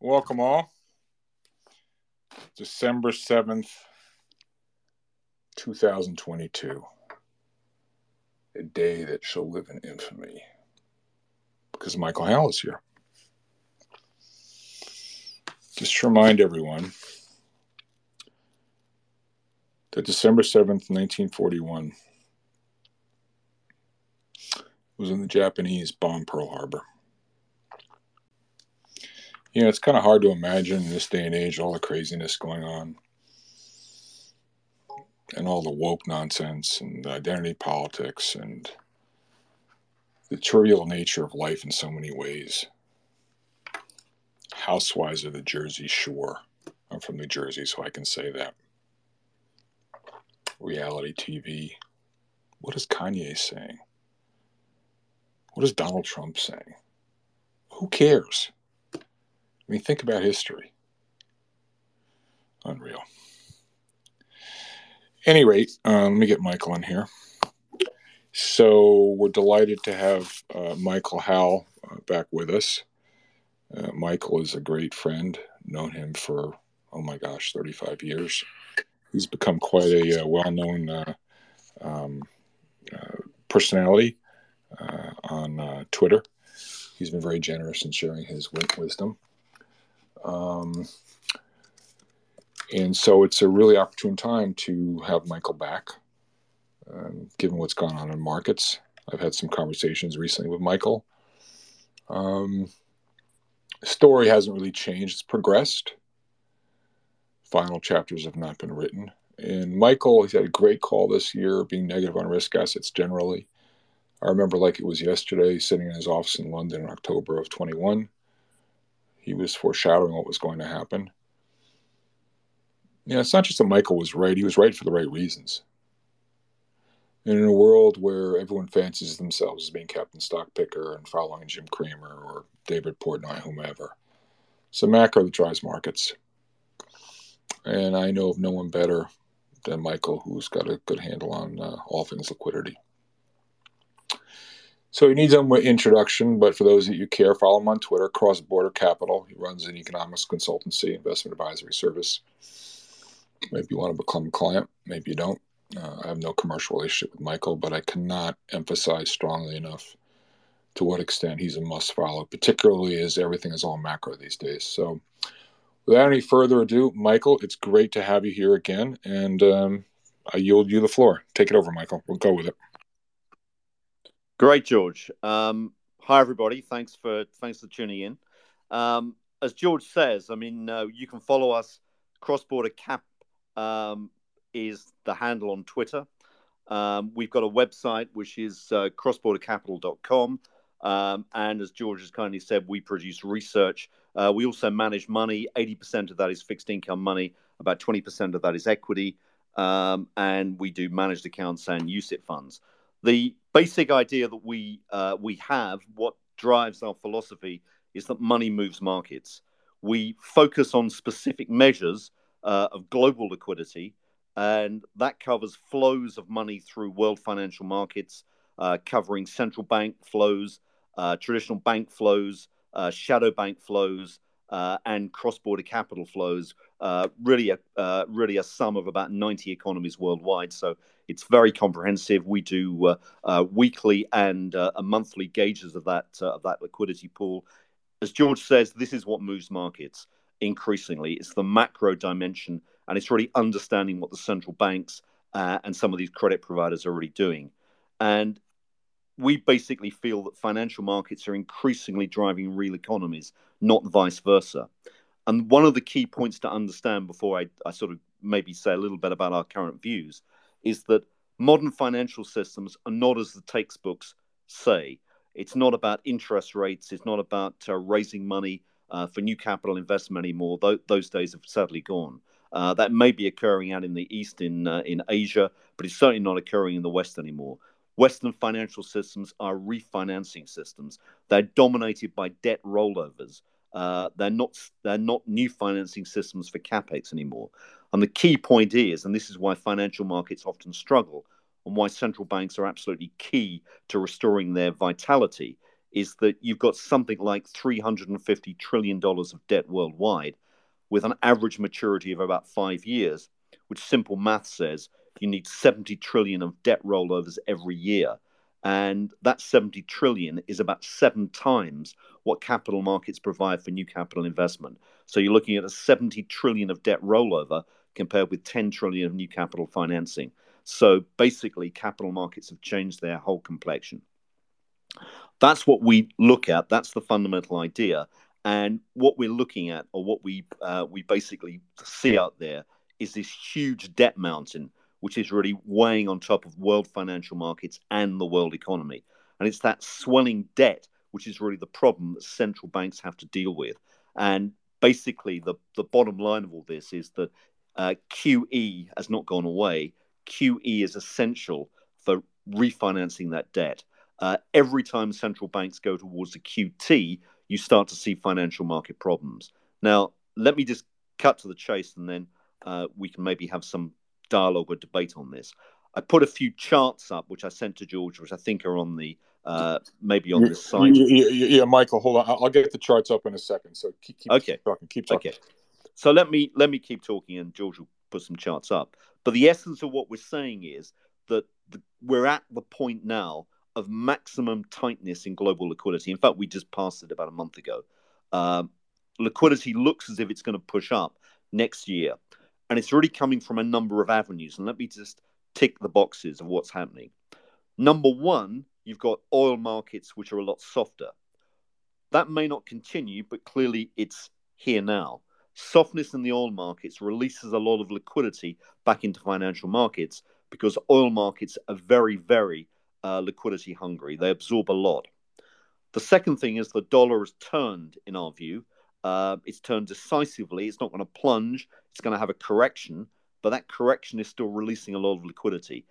Welcome all. December 7th, 2022. A day that shall live in infamy. Because Michael Howell is here. Just to remind everyone that December 7th, 1941 was when the Japanese bombed Pearl Harbor. You know, it's kind of hard to imagine in this day and age all the craziness going on and all the woke nonsense and identity politics and the trivial nature of life in so many ways. Housewives of the Jersey Shore. I'm from New Jersey, so I can say that. Reality TV. What is Kanye saying? What is Donald Trump saying? Who cares? I mean, think about history. Unreal. Any rate, uh, let me get Michael in here. So we're delighted to have uh, Michael Howell uh, back with us. Uh, Michael is a great friend. Known him for oh my gosh, 35 years. He's become quite a uh, well-known uh, um, personality on Twitter. He's been very generous in sharing his wisdom. Um, and so it's a really opportune time to have Michael back, um, given what's gone on in markets. I've had some conversations recently with Michael. Um, story hasn't really changed, it's progressed. Final chapters have not been written. And Michael, he's had a great call this year, being negative on risk assets generally. I remember like it was yesterday, sitting in his office in London in October of 21. He was foreshadowing what was going to happen. Yeah, it's not just that Michael was right, he was right for the right reasons. And in a world where everyone fancies themselves as being Captain Stockpicker and following Jim Cramer or David Portnoy, whomever, it's a macro that drives markets. And I know of no one better than Michael who's got a good handle on uh, all things liquidity. So he needs an introduction, but for those that you care, follow him on Twitter, Cross Border Capital. He runs an economics consultancy, investment advisory service. Maybe you want to become a client, maybe you don't. Uh, I have no commercial relationship with Michael, but I cannot emphasize strongly enough to what extent he's a must follow, particularly as everything is all macro these days. So, without any further ado, Michael, it's great to have you here again, and um, I yield you the floor. Take it over, Michael. We'll go with it. Great, George. Um, hi, everybody. Thanks for thanks for tuning in. Um, as George says, I mean, uh, you can follow us. Cross Border Cap um, is the handle on Twitter. Um, we've got a website which is uh, crossbordercapital.com. Um, and as George has kindly said, we produce research. Uh, we also manage money. 80% of that is fixed income money, about 20% of that is equity. Um, and we do managed accounts and UCITS funds the basic idea that we uh, we have, what drives our philosophy, is that money moves markets. We focus on specific measures uh, of global liquidity, and that covers flows of money through world financial markets, uh, covering central bank flows, uh, traditional bank flows, uh, shadow bank flows, uh, and cross-border capital flows. Uh, really, a uh, really a sum of about 90 economies worldwide. So it's very comprehensive. We do uh, uh, weekly and uh, a monthly gauges of that of that liquidity pool. As George says, this is what moves markets increasingly. It's the macro dimension, and it's really understanding what the central banks and some of these credit providers are already doing. And we basically feel that financial markets are increasingly driving real economies, not vice versa. And one of the key points to understand before I, I, sort of maybe say a little bit about our current views is that modern financial systems are not as the textbooks say. It's not about interest rates, it's not about uh, raising money uh, for new capital investment anymore. Th- those days have sadly gone. Uh, that may be occurring out in the East, in, uh, in Asia, but it's certainly not occurring in the West anymore. Western financial systems are refinancing systems. They're dominated by debt rollovers. Uh, they're not they're not new financing systems for capex anymore. And the key point is, and this is why financial markets often struggle, and why central banks are absolutely key to restoring their vitality, is that you've got something like $350 trillion of debt worldwide with an average maturity of about five years, which simple math says you need 70 trillion of debt rollovers every year. And that 70 trillion is about seven times what capital markets provide for new capital investment. So you're looking at a 70 trillion of debt rollover compared with 10 trillion of new capital financing. So basically, capital markets have changed their whole complexion. That's what we look at. That's the fundamental idea. And what we're looking at, or what we uh, we basically see out there, is this huge debt mountain, which is really weighing on top of world financial markets and the world economy. And it's that swelling debt which is really the problem that central banks have to deal with. And basically, the the bottom line of all this is that uh, QE has not gone away. QE is essential for refinancing that debt. Uh, every time central banks go towards a QT, you start to see financial market problems. Now, let me just cut to the chase and then uh, we can maybe have some dialogue or debate on this. I put a few charts up, which I sent to George, which I think are on the uh, maybe on the site. Yeah, yeah, Michael, hold on. I'll get the charts up in a second. So keep, keep okay. talking. Keep talking. Okay. So let me let me keep talking, and George will put some charts up. But the essence of what we're saying is that the, we're at the point now of maximum tightness in global liquidity. In fact, we just passed it about a month ago. Um, liquidity looks as if it's going to push up next year. And it's really coming from a number of avenues. And let me just tick the boxes of what's happening. Number one, you've got oil markets which are a lot softer. That may not continue, but clearly it's here now. Softness in the oil markets releases a lot of liquidity back into financial markets because oil markets are very, very uh, liquidity hungry. They absorb a lot. The second thing is the dollar has turned, in our view. Uh, it's turned decisively. It's not going to plunge. It's going to have a correction, but that correction is still releasing a lot of liquidity.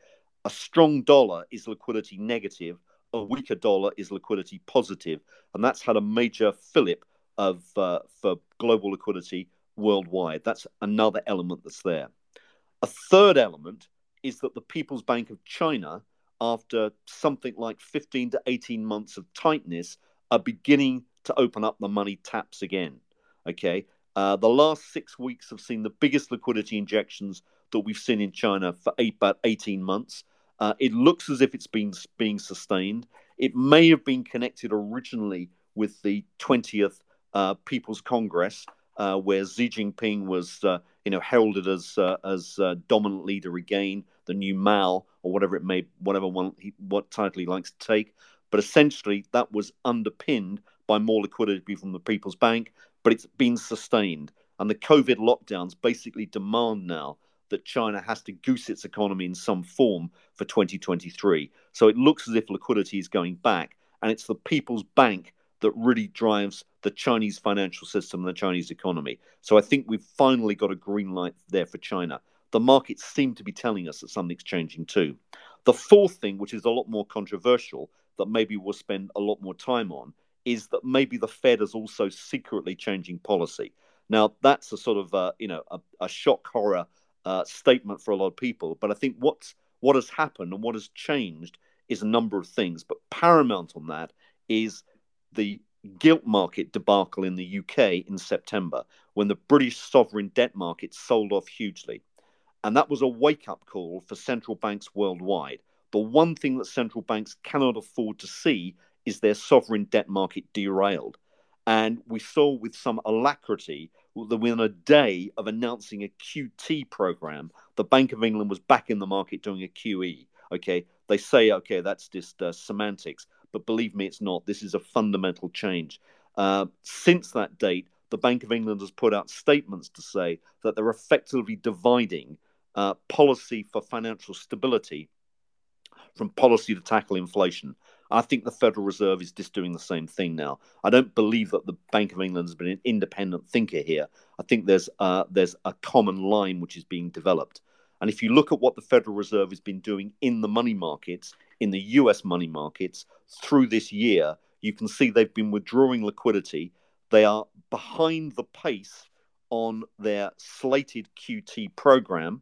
A strong dollar is liquidity negative. A weaker dollar is liquidity positive, and that's had a major fillip of uh, for global liquidity worldwide. That's another element that's there. A third element is that the People's Bank of China after something like 15 to 18 months of tightness, are beginning to open up the money taps again. Okay. Uh, the last six weeks have seen the biggest liquidity injections that we've seen in China for eight, about 18 months. Uh, it looks as if it's been being sustained. It may have been connected originally with the 20th uh, People's Congress, uh, where Xi Jinping was, uh, you know, heralded as uh, as dominant leader again, the new Mao or whatever it may, whatever one, he, what title he likes to take. But essentially, that was underpinned by more liquidity from the People's Bank, but it's been sustained. And the COVID lockdowns basically demand now that China has to goose its economy in some form for 2023. So it looks as if liquidity is going back, and it's the People's Bank that really drives the Chinese financial system and the Chinese economy. So I think we've finally got a green light there for China. The markets seem to be telling us that something's changing too. The fourth thing, which is a lot more controversial, that maybe we'll spend a lot more time on, is that maybe the Fed is also secretly changing policy. Now, that's a sort of uh, you know a, a shock horror uh, statement for a lot of people, but I think what's what has happened and what has changed is a number of things. But paramount on that is the gilt market debacle in the UK in September when the British sovereign debt market sold off hugely. And that was a wake up call for central banks worldwide. The one thing that central banks cannot afford to see is their sovereign debt market derailed. And we saw with some alacrity that within a day of announcing a QT program, the Bank of England was back in the market doing a QE. Okay, they say, okay, that's just uh, semantics, but believe me, it's not. This is a fundamental change. Uh, since that date, the Bank of England has put out statements to say that they're effectively dividing uh, policy for financial stability from policy to tackle inflation. I think the Federal Reserve is just doing the same thing now. I don't believe that the Bank of England has been an independent thinker here. I think there's uh, there's a common line which is being developed. And if you look at what the Federal Reserve has been doing in the money markets, in the US money markets through this year, you can see they've been withdrawing liquidity. They are behind the pace on their slated QT program.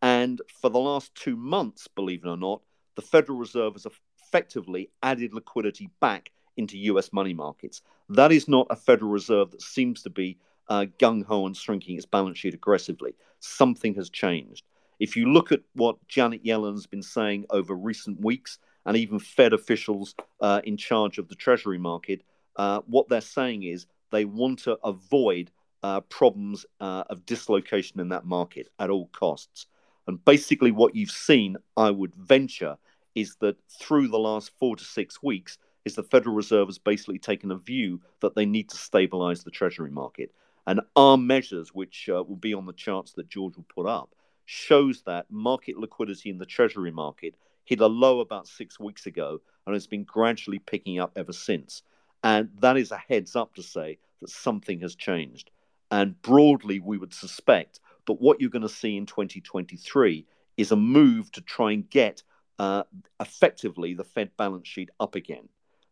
And for the last two months, believe it or not, the Federal Reserve has effectively added liquidity back into US money markets. That is not a Federal Reserve that seems to be uh, gung ho and shrinking its balance sheet aggressively. Something has changed. If you look at what Janet Yellen's been saying over recent weeks, and even Fed officials uh, in charge of the Treasury market, uh, what they're saying is they want to avoid uh, problems uh, of dislocation in that market at all costs. And basically, what you've seen, I would venture, is that through the last four to six weeks, is the Federal Reserve has basically taken a view that they need to stabilize the Treasury market. And our measures, which uh, will be on the charts that George will put up, shows that market liquidity in the Treasury market hit a low about six weeks ago and has been gradually picking up ever since. And that is a heads up to say that something has changed. And broadly, we would suspect but what you're going to see in 2023 is a move to try and get uh, effectively the Fed balance sheet up again.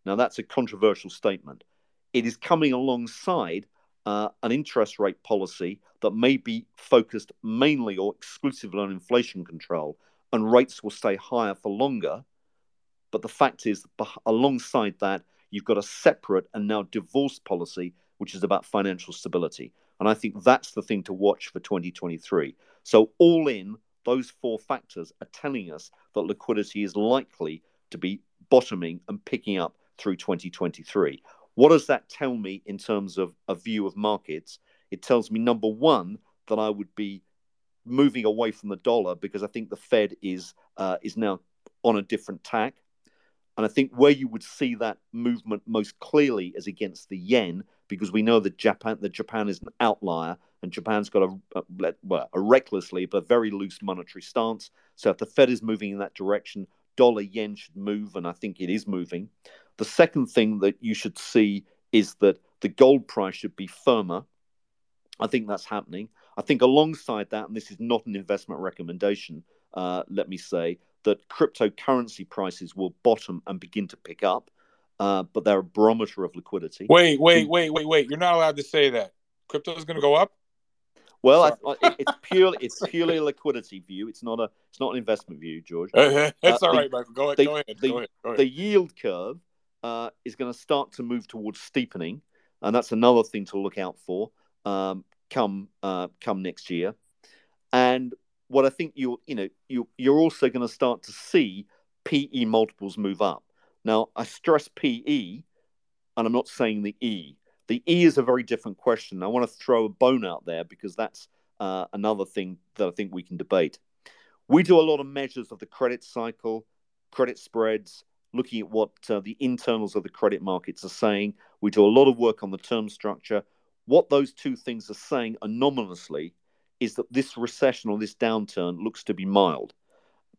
Now, that's a controversial statement. It is coming alongside uh, an interest rate policy that may be focused mainly or exclusively on inflation control, and rates will stay higher for longer. But the fact is, alongside that, you've got a separate and now divorced policy, which is about financial stability. And I think that's the thing to watch for 2023. So, all in, those four factors are telling us that liquidity is likely to be bottoming and picking up through 2023. What does that tell me in terms of a view of markets? It tells me, number one, that I would be moving away from the dollar because I think the Fed is uh, is now on a different tack. And I think where you would see that movement most clearly is against the yen, because we know that Japan that Japan is an outlier and Japan's got a, a well a recklessly but very loose monetary stance. So if the Fed is moving in that direction, dollar yen should move, and I think it is moving. The second thing that you should see is that the gold price should be firmer. I think that's happening. I think alongside that, and this is not an investment recommendation, uh, let me say that cryptocurrency prices will bottom and begin to pick up uh, but they're a barometer of liquidity. Wait, wait, wait, wait, wait! You're not allowed to say that. Crypto is going to go up. Well, I, I, it's purely it's purely a liquidity view. It's not a it's not an investment view, George. That's uh, all right, Michael. Go ahead. The, go ahead. The, go ahead. Go ahead. the yield curve uh, is going to start to move towards steepening, and that's another thing to look out for um, come uh, come next year. And what I think you you know you you're also going to start to see PE multiples move up. Now, I stress PE, and I'm not saying the E. The E is a very different question. I want to throw a bone out there because that's uh, another thing that I think we can debate. We do a lot of measures of the credit cycle, credit spreads, looking at what uh, the internals of the credit markets are saying. We do a lot of work on the term structure. What those two things are saying anomalously is that this recession or this downturn looks to be mild.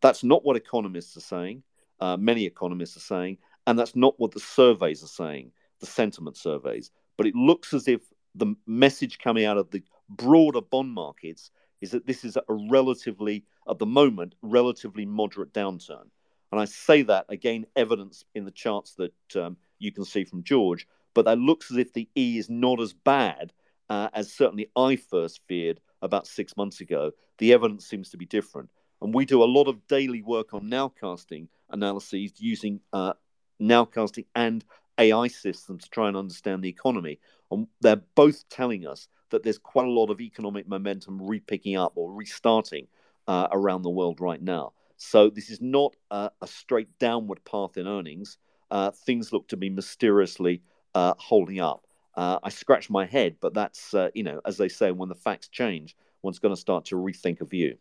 That's not what economists are saying uh, many economists are saying, and that's not what the surveys are saying, the sentiment surveys. But it looks as if the message coming out of the broader bond markets is that this is a relatively, at the moment, relatively moderate downturn. And I say that again, evidence in the charts that um, you can see from George, but that looks as if the E is not as bad uh, as certainly I first feared about six months ago. The evidence seems to be different. And we do a lot of daily work on nowcasting analyses using uh, nowcasting and AI systems to try and understand the economy. And they're both telling us that there's quite a lot of economic momentum repicking up or restarting uh, around the world right now. So this is not a, a straight downward path in earnings. Uh, things look to be mysteriously uh, holding up. Uh, I scratch my head, but that's uh, you know, as they say, when the facts change, one's going to start to rethink a view.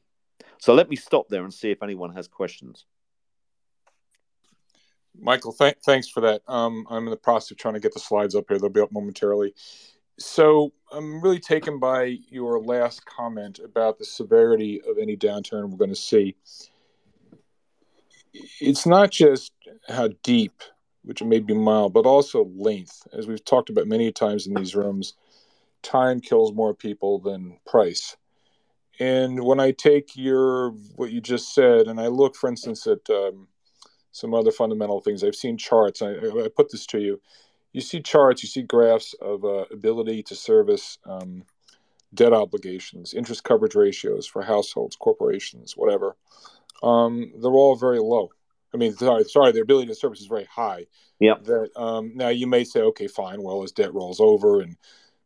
So let me stop there and see if anyone has questions. Michael, th- thanks for that. Um, I'm in the process of trying to get the slides up here. They'll be up momentarily. So I'm really taken by your last comment about the severity of any downturn we're going to see. It's not just how deep, which may be mild, but also length. As we've talked about many times in these rooms, time kills more people than price. And when I take your what you just said, and I look, for instance, at um, some other fundamental things. I've seen charts. I, I, put this to you. You see charts, you see graphs of uh, ability to service um, debt obligations, interest coverage ratios for households, corporations, whatever. Um, they're all very low. I mean, sorry, sorry, their ability to service is very high. Yeah. That um, now you may say, okay, fine. Well, as debt rolls over and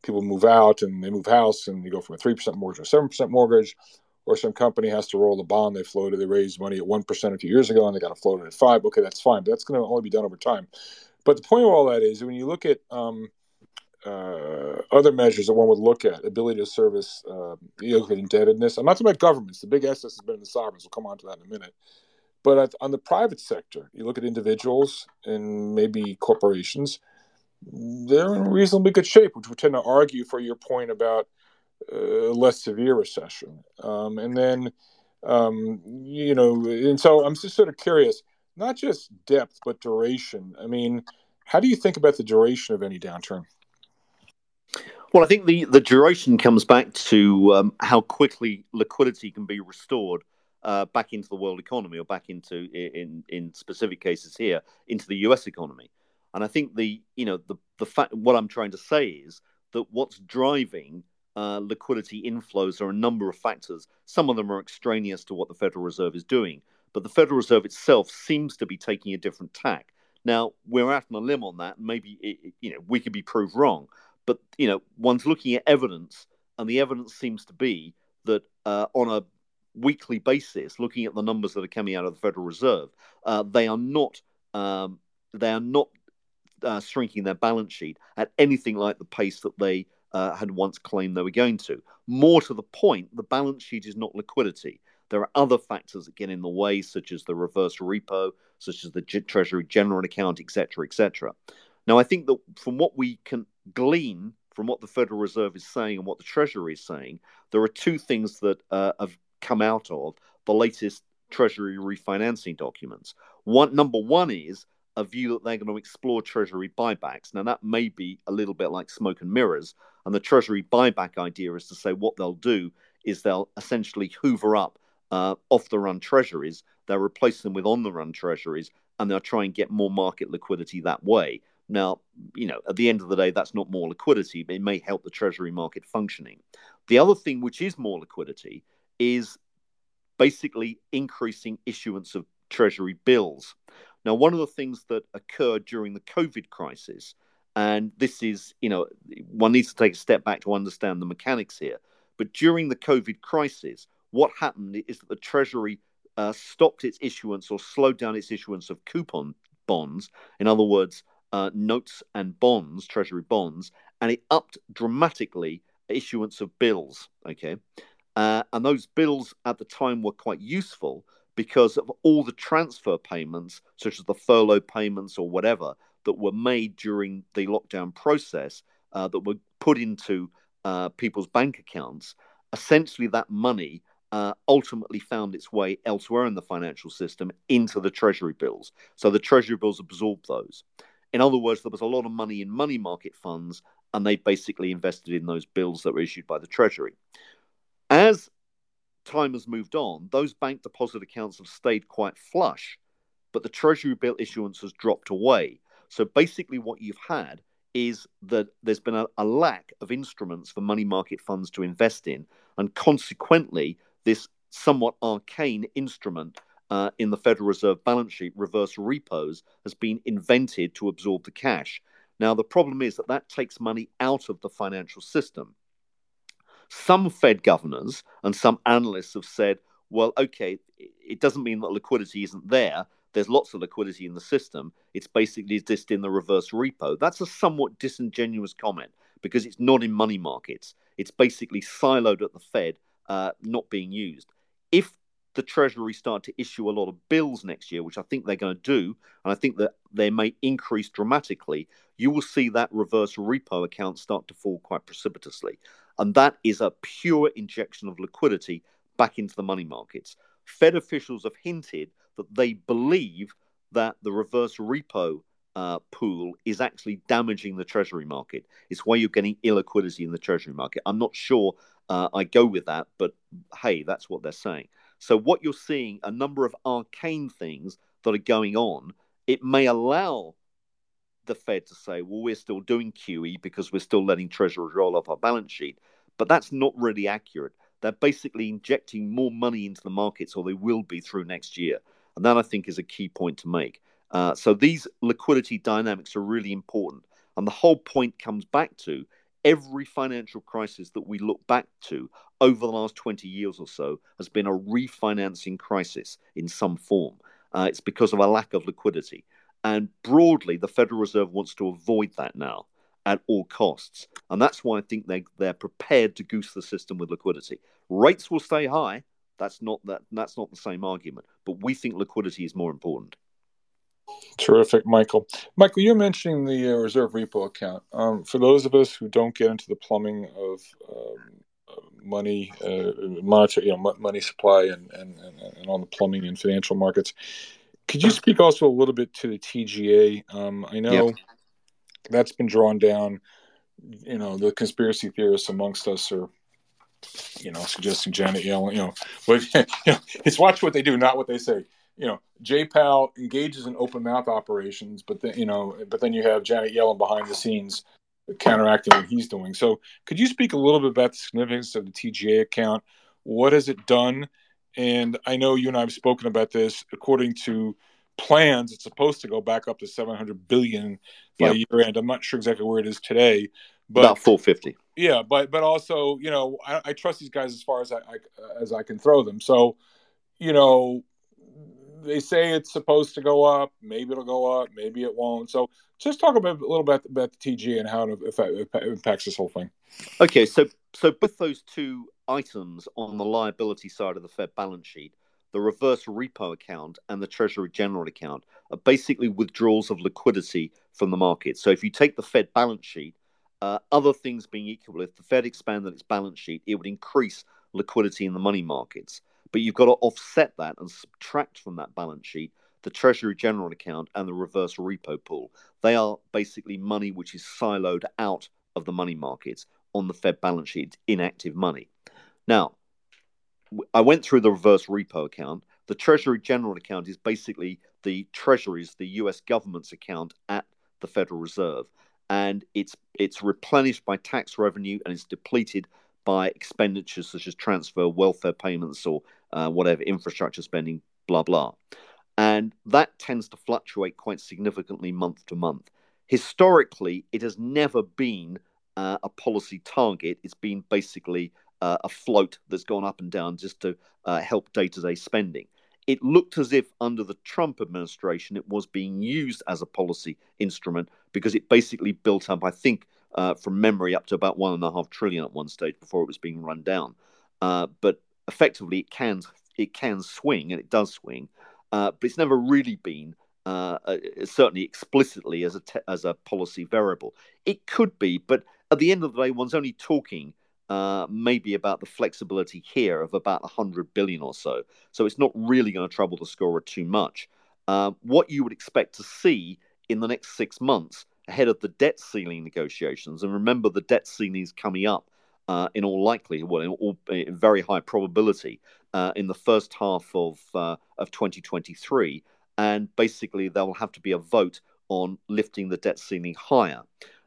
people move out and they move house and they go from a three percent mortgage to a seven percent mortgage, or some company has to roll the bond they floated, they raised money at one percent a few years ago and they got to float it at five. Okay, that's fine, but that's going to only be done over time. But the point of all that is when you look at um, uh, other measures that one would look at, ability to service, uh, indebtedness. I'm not talking about governments. The big excess has been in the sovereigns. We'll come on to that in a minute. But on the private sector, you look at individuals and maybe corporations, they're in reasonably good shape, which would tend to argue for your point about a less severe recession. Um, and then, um, you know, and so I'm just sort of curious, not just depth, but duration. I mean, how do you think about the duration of any downturn? Well, I think the, the duration comes back to um, how quickly liquidity can be restored uh, back into the world economy, or back into in in specific cases here into the U.S. economy. And I think the you know the the fact what I'm trying to say is that what's driving uh, liquidity inflows are a number of factors. Some of them are extraneous to what the Federal Reserve is doing, but the Federal Reserve itself seems to be taking a different tack. Now we're out on a limb on that. Maybe it, you know we could be proved wrong, but you know one's looking at evidence, and the evidence seems to be that uh, on a weekly basis, looking at the numbers that are coming out of the Federal Reserve, uh, they are not um, they are not uh, shrinking their balance sheet at anything like the pace that they uh, had once claimed they were going to. More to the point, the balance sheet is not liquidity. There are other factors that get in the way, such as the reverse repo, such as the G- Treasury General Account, etc., etc. Now, I think that from what we can glean from what the Federal Reserve is saying and what the Treasury is saying, there are two things that uh, have come out of the latest Treasury refinancing documents. One number one is a view that they're going to explore Treasury buybacks. Now that may be a little bit like smoke and mirrors, and the Treasury buyback idea is to say what they'll do is they'll essentially hoover up uh, off the run treasuries, they'll replace them with on the run treasuries, and they'll try and get more market liquidity that way. Now, you know, at the end of the day, that's not more liquidity, but it may help the treasury market functioning. The other thing which is more liquidity is basically increasing issuance of treasury bills. Now, one of the things that occurred during the COVID crisis, and this is, you know, one needs to take a step back to understand the mechanics here. But during the COVID crisis, what happened is that the Treasury uh, stopped its issuance or slowed down its issuance of coupon bonds. In other words, uh, notes and bonds, Treasury bonds, and it upped dramatically issuance of bills. Okay. Uh, and those bills at the time were quite useful because of all the transfer payments, such as the furlough payments or whatever, that were made during the lockdown process uh, that were put into uh, people's bank accounts. Essentially, that money uh, ultimately found its way elsewhere in the financial system into the treasury bills. So the treasury bills absorbed those. In other words, there was a lot of money in money market funds, and they basically invested in those bills that were issued by the treasury. As time has moved on, those bank deposit accounts have stayed quite flush, but the Treasury bill issuance has dropped away. So basically, what you've had is that there's been a, a lack of instruments for money market funds to invest in, and consequently, this somewhat arcane instrument uh, in the Federal Reserve balance sheet, reverse repos, has been invented to absorb the cash. Now, the problem is that that takes money out of the financial system. Some Fed governors and some analysts have said, well, okay, it doesn't mean that liquidity isn't there. There's lots of liquidity in the system. It's basically just in the reverse repo. That's a somewhat disingenuous comment because it's not in money markets. It's basically siloed at the Fed, uh, not being used. If the Treasury start to issue a lot of bills next year, which I think they're going to do, and I think that they may increase dramatically, you will see that reverse repo account start to fall quite precipitously. And that is a pure injection of liquidity back into the money markets. Fed officials have hinted that they believe that the reverse repo uh, pool is actually damaging the treasury market. It's why you're getting illiquidity in the treasury market. I'm not sure uh, I go with that, but hey, that's what they're saying. So, what you're seeing, a number of arcane things that are going on, it may allow the Fed to say, well, we're still doing QE because we're still letting treasuries roll off our balance sheet. But that's not really accurate. They're basically injecting more money into the markets, or they will be through next year. And that I think is a key point to make. Uh, so these liquidity dynamics are really important. And the whole point comes back to every financial crisis that we look back to over the last 20 years or so has been a refinancing crisis in some form. Uh, it's because of a lack of liquidity. And broadly, the Federal Reserve wants to avoid that now at all costs. And that's why I think they, they're prepared to goose the system with liquidity. Rates will stay high. That's not that that's not the same argument. But we think liquidity is more important. Terrific, Michael. Michael, you're mentioning the uh, reserve repo account. Um, for those of us who don't get into the plumbing of um, money, uh, monetary, you know, money supply, and, and, and on the plumbing and financial markets, could you speak also a little bit to the TGA? Um, I know yep. that's been drawn down. You know, the conspiracy theorists amongst us are you know, suggesting Janet Yellen, you know, but you know, it's watch what they do, not what they say you know, Jay Powell engages in open mouth operations, but then you know, but then you have Janet Yellen behind the scenes counteracting what he's doing. So, could you speak a little bit about the significance of the TGA account? What has it done? And I know you and I have spoken about this. According to plans, it's supposed to go back up to 700 billion by yep. year end. I'm not sure exactly where it is today, but about 450. Yeah, but but also, you know, I, I trust these guys as far as I, I as I can throw them. So, you know, they say it's supposed to go up. Maybe it'll go up. Maybe it won't. So just talk a little bit about the TG and how it impacts this whole thing. Okay, so so both those two items on the liability side of the Fed balance sheet, the reverse repo account and the Treasury General account, are basically withdrawals of liquidity from the market. So if you take the Fed balance sheet, uh, other things being equal, if the Fed expanded its balance sheet, it would increase liquidity in the money markets. But you've got to offset that and subtract from that balance sheet the Treasury General account and the reverse repo pool. They are basically money which is siloed out of the money markets on the Fed balance sheet, inactive money. Now, I went through the reverse repo account. The Treasury General account is basically the Treasury's, the US government's account at the Federal Reserve. And it's it's replenished by tax revenue and it's depleted by expenditures such as transfer, welfare payments, or uh, whatever infrastructure spending, blah blah, and that tends to fluctuate quite significantly month to month. Historically, it has never been uh, a policy target. It's been basically uh, a float that's gone up and down just to uh, help day to day spending. It looked as if under the Trump administration it was being used as a policy instrument because it basically built up, I think, uh, from memory up to about one and a half trillion at one stage before it was being run down. Uh, but effectively, it can it can swing and it does swing, uh, but it's never really been uh, uh, certainly explicitly as a te- as a policy variable. It could be, but at the end of the day, one's only talking. Uh, maybe about the flexibility here of about 100 billion or so. So it's not really going to trouble the scorer too much. what you would expect to see in the next six months ahead of the debt ceiling negotiations. And remember, the debt ceiling is coming up uh, in all likelihood, well, in, all, in very high probability, uh, in the first half of uh, of 2023. And basically, there will have to be a vote on lifting the debt ceiling higher.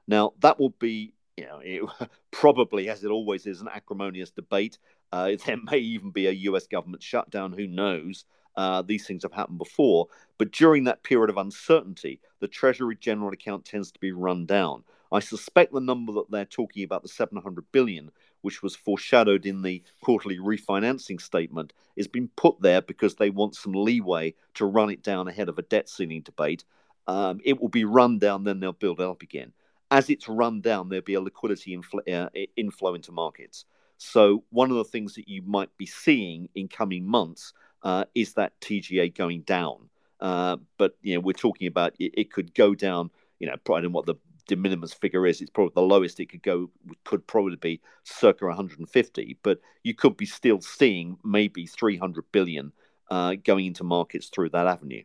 Now, that will be, you know, it, probably, as it always is, an acrimonious debate. Uh, there may even be a US government shutdown, who knows? Uh, these things have happened before. But during that period of uncertainty, the Treasury General account tends to be run down. I suspect the number that they're talking about, the 700 billion, which was foreshadowed in the quarterly refinancing statement, is being put there because they want some leeway to run it down ahead of a debt ceiling debate. Um, it will be run down, then they'll build it up again. As it's run down, there'll be a liquidity infl- uh, inflow into markets. So, one of the things that you might be seeing in coming months uh, is that TGA going down. Uh, but you know, we're talking about it, it, could go down. You know, I don't know what the de minimis figure is. It's probably the lowest it could go. Could probably be circa 150. But you could be still seeing maybe 300 billion uh, going into markets through that avenue.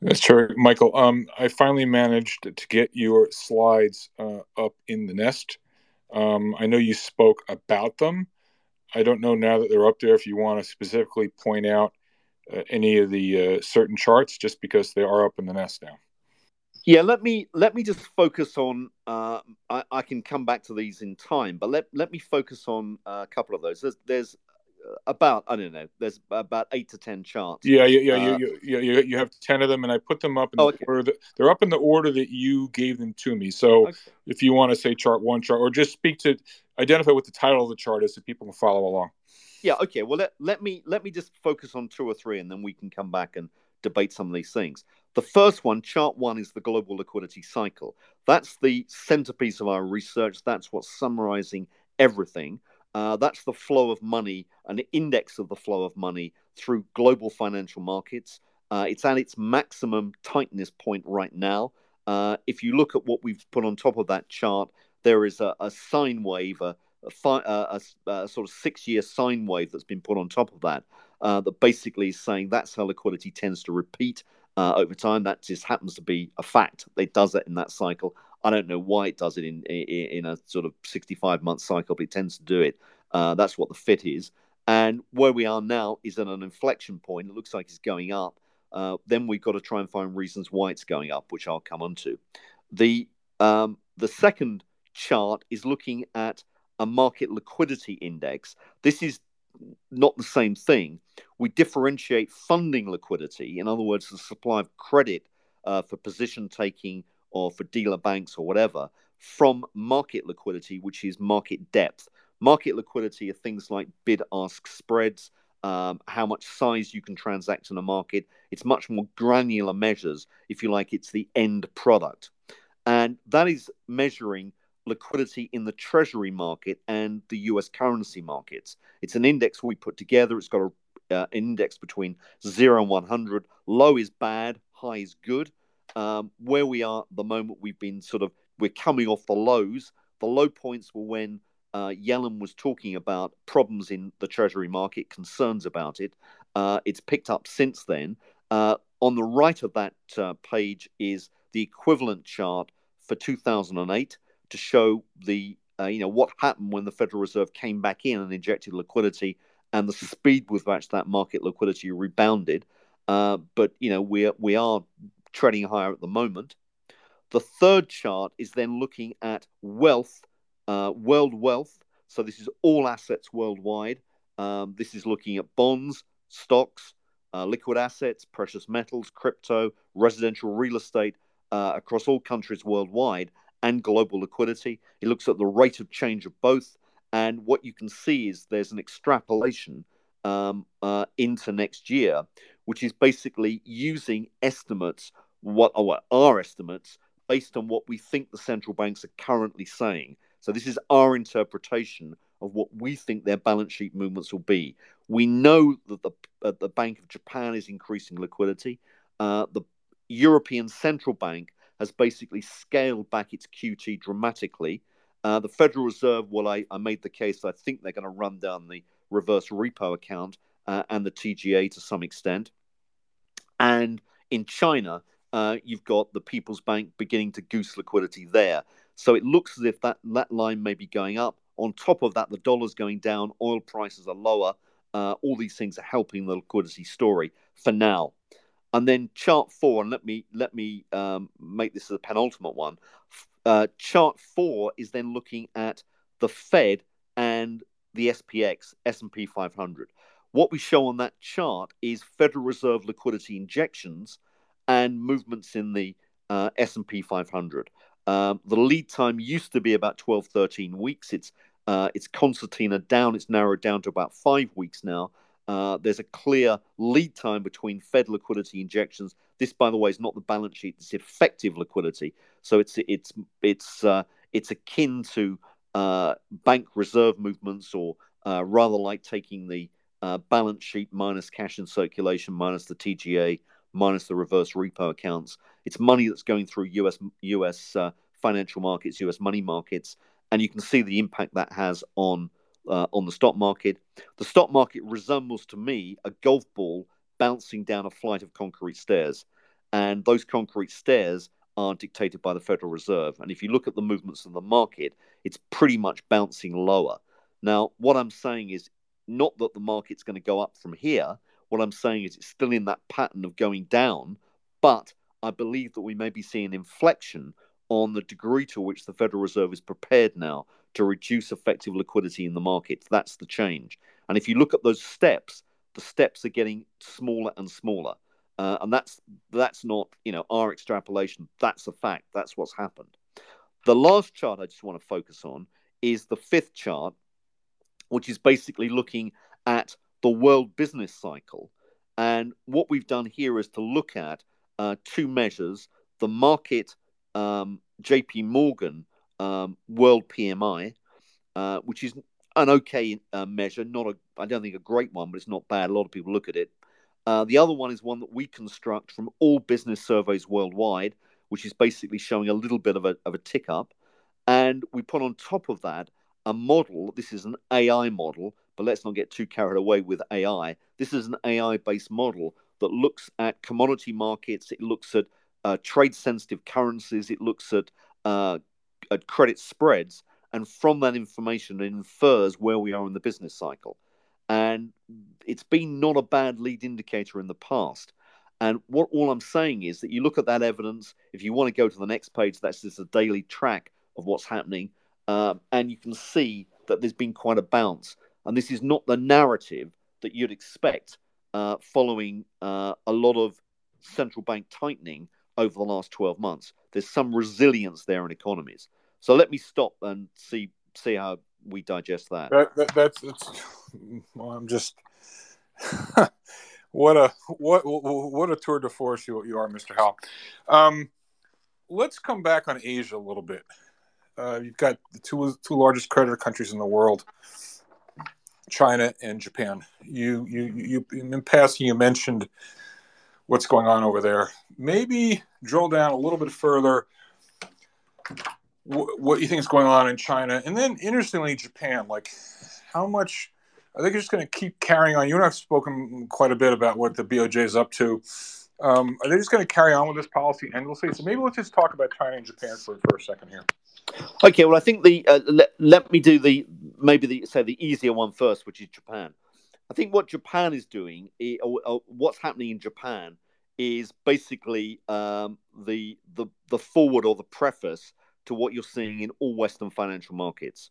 That's true, Michael. Um, I finally managed to get your slides uh, up in the nest. Um, I know you spoke about them. I don't know now that they're up there if you want to specifically point out uh, any of the uh, certain charts, just because they are up in the nest now. Yeah, let me let me just focus on. Uh, I, I, can come back to these in time, but let let me focus on uh, a couple of those. There's, there's about I don't know. There's about eight to ten charts. Yeah, yeah, yeah. Uh, you, you, you, you have ten of them, and I put them up in oh, the okay. order that they're up in the order that you gave them to me. So okay. if you want to say chart one, chart, or just speak to identify what the title of the chart is, so people can follow along. Yeah. Okay. Well, let, let me let me just focus on two or three, and then we can come back and debate some of these things. The first one, chart one, is the global liquidity cycle. That's the centerpiece of our research. That's what's summarizing everything. Uh, that's the flow of money, an index of the flow of money through global financial markets. Uh, it's at its maximum tightness point right now. Uh, if you look at what we've put on top of that chart, there is a, a sine wave, a, a, fi- a, sort of six year sine wave that's been put on top of that, uh, that basically is saying that's how liquidity tends to repeat uh, over time. That just happens to be a fact. It does it in that cycle. I don't know why it does it in in, in a sort of 65 month cycle, but it tends to do it. Uh, that's what the fit is. And where we are now is at an inflection point. It looks like it's going up. Uh, then we've got to try and find reasons why it's going up, which I'll come on to. The um, the second chart is looking at a market liquidity index. This is not the same thing. We differentiate funding liquidity, in other words, the supply of credit uh, for position taking or for dealer banks or whatever, from market liquidity, which is market depth. Market liquidity are things like bid ask spreads, um, how much size you can transact in a market. It's much more granular measures. If you like, it's the end product. And that is measuring liquidity in the treasury market and the US currency markets. It's an index we put together. It's got a, uh, an index between 0 and 100. Low is bad, high is good. Um, where we are at the moment, we've been sort of, we're coming off the lows. The low points were when uh, Yellen was talking about problems in the treasury market, concerns about it. Uh, it's picked up since then. Uh, on the right of that uh, page is the equivalent chart for 2008 to show the uh, you know what happened when the Federal Reserve came back in and injected liquidity and the speed with which that market liquidity rebounded. Uh, but you know we we are trading higher at the moment. The third chart is then looking at wealth, uh, world wealth. So this is all assets worldwide. Um, this is looking at bonds, stocks, uh, liquid assets, precious metals, crypto, residential real estate uh, across all countries worldwide and global liquidity. It looks at the rate of change of both. And what you can see is there's an extrapolation um, uh, into next year, which is basically using estimates, what, are estimates, based on what we think the central banks are currently saying. So this is our interpretation of what we think their balance sheet movements will be. We know that the uh, the Bank of Japan is increasing liquidity. Uh, the European Central Bank has basically scaled back its QT dramatically. Uh, the Federal Reserve, well, I, I made the case I think they're going to run down the reverse repo account uh, and the TGA to some extent. And in China, uh, you've got the People's Bank beginning to goose liquidity there. So it looks as if that, that line may be going up. On top of that, the dollar's going down, oil prices are lower. Uh, all these things are helping the liquidity story for now. And then chart four, and let me let me um, make this the penultimate one. Uh, chart four is then looking at the Fed and the SPX S&P 500. What we show on that chart is Federal Reserve liquidity injections and movements in the uh, S&P 500. Um, the lead time used to be about 12, 13 weeks. It's uh, it's concertina down. It's narrowed down to about five weeks now. Uh, there's a clear lead time between Fed liquidity injections. This, by the way, is not the balance sheet; it's effective liquidity. So it's it's it's uh, it's akin to uh, bank reserve movements, or uh, rather like taking the uh, balance sheet minus cash in circulation, minus the TGA, minus the reverse repo accounts. It's money that's going through U.S. U.S. financial markets, U.S. money markets, and you can see the impact that has on uh, on the stock market. The stock market resembles to me a golf ball bouncing down a flight of concrete stairs. And those concrete stairs are dictated by the Federal Reserve. And if you look at the movements of the market, it's pretty much bouncing lower. Now, what I'm saying is not that the market's going to go up from here. What I'm saying is it's still in that pattern of going down, but I believe that we may be seeing inflection on the degree to which the Federal Reserve is prepared now to reduce effective liquidity in the market. That's the change. And if you look at those steps, the steps are getting smaller and smaller. Uh, and that's that's not you know our extrapolation. That's a fact. That's what's happened. The last chart I just want to focus on is the fifth chart, which is basically looking at the world business cycle. And what we've done here is to look at uh, two measures the market um, JP Morgan um, World PMI, uh, which is an okay uh, measure, not a, I don't think a great one, but it's not bad. A lot of people look at it. Uh, the other one is one that we construct from all business surveys worldwide, which is basically showing a little bit of a, of a tick up. And we put on top of that a model. This is an AI model, but let's not get too carried away with AI. This is an AI based model that looks at commodity markets, it looks at uh, trade sensitive currencies, it looks at, uh, at credit spreads, and from that information, it infers where we are in the business cycle. And it's been not a bad lead indicator in the past. And what all I'm saying is that you look at that evidence. If you want to go to the next page, that's just a daily track of what's happening, um, and you can see that there's been quite a bounce. And this is not the narrative that you'd expect uh, following uh, a lot of central bank tightening over the last 12 months. There's some resilience there in economies. So let me stop and see see how we digest that. that, that that's, that's well, I'm just what a what what a tour de force you, you are, Mr. Howell. Um, let's come back on Asia a little bit. Uh, you've got the two two largest creditor countries in the world, China and Japan. You you you in passing you mentioned what's going on over there. Maybe drill down a little bit further what you think is going on in China, and then interestingly, Japan. Like, how much? I think you're just going to keep carrying on. You and I've spoken quite a bit about what the BOJ is up to. Um, are they just going to carry on with this policy endlessly? So maybe let's just talk about China and Japan for, for a second here. Okay, well, I think the uh, let, let me do the maybe the say the easier one first, which is Japan. I think what Japan is doing, or, or what's happening in Japan, is basically um, the the the forward or the preface to what you're seeing in all Western financial markets.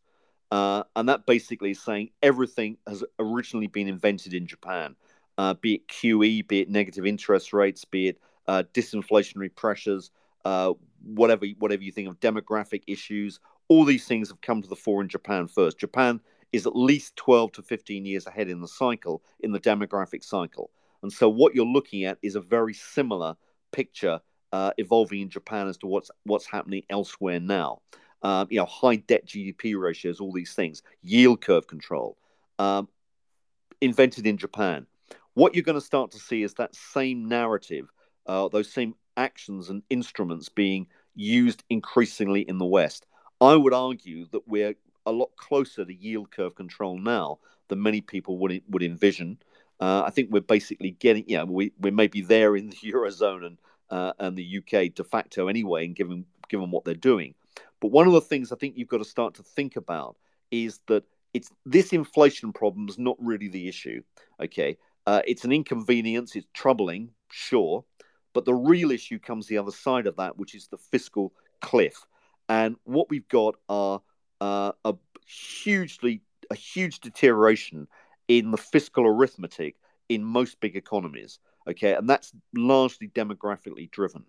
Uh, and that basically is saying everything has originally been invented in Japan, uh, be it QE, be it negative interest rates, be it uh, disinflationary pressures, uh, whatever whatever you think of demographic issues. All these things have come to the fore in Japan first. Japan is at least 12 to 15 years ahead in the cycle, in the demographic cycle. And so what you're looking at is a very similar picture uh, evolving in Japan as to what's what's happening elsewhere now. Um, you know, high debt GDP ratios, all these things, yield curve control, um, invented in Japan. What you're going to start to see is that same narrative, uh, those same actions and instruments being used increasingly in the West. I would argue that we're a lot closer to yield curve control now than many people would would envision. Uh, I think we're basically getting, know, we, we may be there in the Eurozone and uh, and the UK de facto anyway, and given given what they're doing. But one of the things I think you've got to start to think about is that it's this inflation problem is not really the issue. Okay, uh, it's an inconvenience, it's troubling, sure, but the real issue comes the other side of that, which is the fiscal cliff. And what we've got are uh, a hugely a huge deterioration in the fiscal arithmetic in most big economies. Okay, and that's largely demographically driven.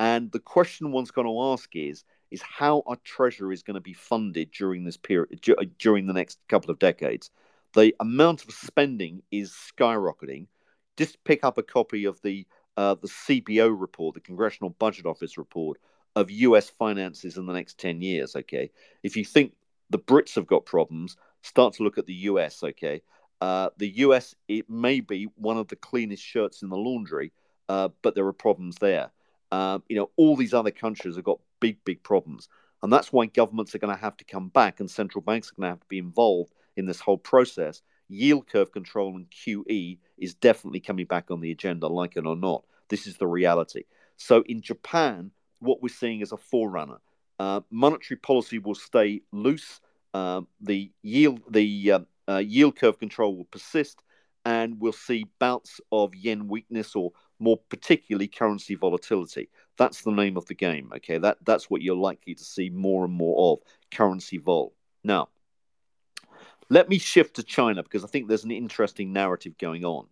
And the question one's going to ask is is how our treasury is going to be funded during this period during the next couple of decades. The amount of spending is skyrocketing. Just pick up a copy of the uh, the CBO report, the Congressional Budget Office report of U.S. finances in the next ten years. Okay, if you think the Brits have got problems, start to look at the U.S. Okay, uh, the US, it may be one of the cleanest shirts in the laundry, uh, but there are problems there. Uh, you know, all these other countries have got big, big problems. And that's why governments are going to have to come back and central banks are going to have to be involved in this whole process. Yield curve control and QE is definitely coming back on the agenda, like it or not. This is the reality. So in Japan, what we're seeing is a forerunner. Uh, monetary policy will stay loose. Um, the yield, the uh, uh, yield curve control will persist, and we'll see bouts of yen weakness or more particularly currency volatility. That's the name of the game. Okay, that that's what you're likely to see more and more of currency vol. Now, let me shift to China because I think there's an interesting narrative going on.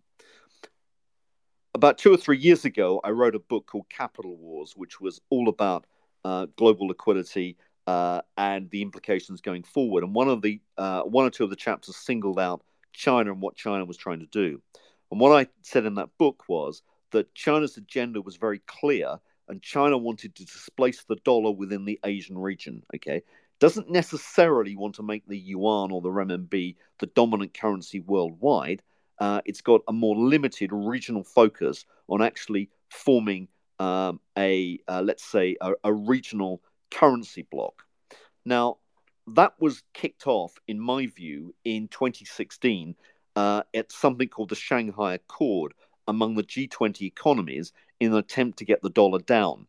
About two or three years ago, I wrote a book called Capital Wars, which was all about uh, global liquidity uh, and the implications going forward. And one of the uh, one or two of the chapters singled out China and what China was trying to do. And what I said in that book was that China's agenda was very clear, and China wanted to displace the dollar within the Asian region. Okay, doesn't necessarily want to make the yuan or the renminbi the dominant currency worldwide. Uh, it's got a more limited regional focus on actually forming um, a, uh, let's say, a, a regional currency bloc. Now, that was kicked off, in my view, in 2016 uh, at something called the Shanghai Accord among the G20 economies in an attempt to get the dollar down.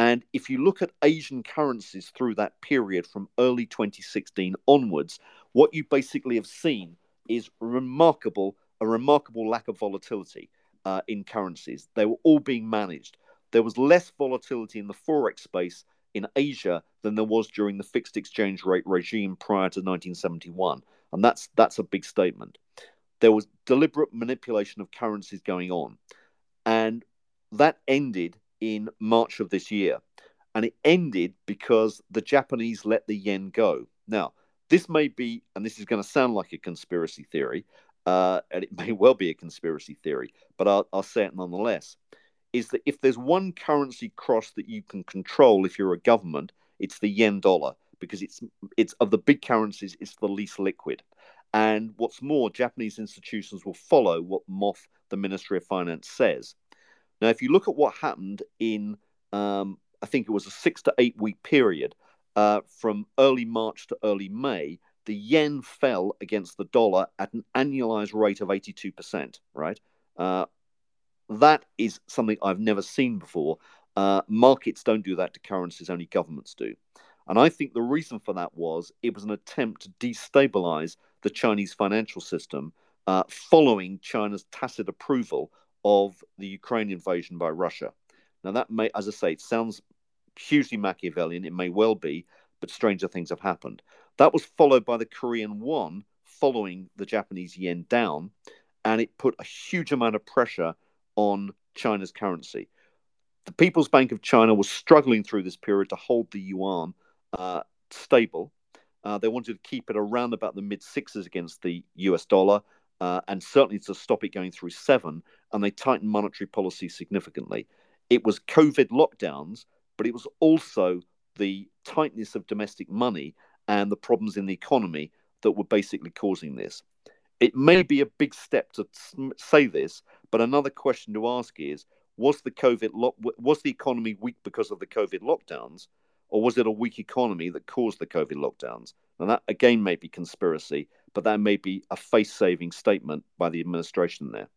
And if you look at Asian currencies through that period from early 2016 onwards, what you basically have seen is remarkable a remarkable lack of volatility uh, in currencies. They were all being managed. There was less volatility in the forex space in Asia than there was during the fixed exchange rate regime prior to 1971, and that's that's a big statement. There was deliberate manipulation of currencies going on, and that ended in March of this year, and it ended because the Japanese let the yen go. Now, this may be, and this is going to sound like a conspiracy theory, uh, and it may well be a conspiracy theory, but I'll, I'll say it nonetheless is that if there's one currency cross that you can control if you're a government, it's the yen dollar because it's it's of the big currencies, it's the least liquid. And what's more, Japanese institutions will follow what MOF, the Ministry of Finance, says. Now, if you look at what happened in, um, I think it was a six to eight week period uh, from early March to early May, the yen fell against the dollar at an annualized rate of 82%, right? Uh, that is something I've never seen before. Uh, markets don't do that to currencies, only governments do. And I think the reason for that was it was an attempt to destabilize the Chinese financial system uh, following China's tacit approval of the Ukraine invasion by Russia. Now, that may, as I say, it sounds hugely Machiavellian. It may well be, but stranger things have happened. That was followed by the Korean won following the Japanese yen down, and it put a huge amount of pressure on China's currency. The People's Bank of China was struggling through this period to hold the yuan uh, stable. Uh, they wanted to keep it around about the mid sixes against the US dollar, uh, and certainly to stop it going through seven. And they tightened monetary policy significantly. It was COVID lockdowns, but it was also the tightness of domestic money and the problems in the economy that were basically causing this. It may be a big step to say this, but another question to ask is: Was the COVID lock, was the economy weak because of the COVID lockdowns, or was it a weak economy that caused the COVID lockdowns? And that again may be conspiracy, but that may be a face-saving statement by the administration there.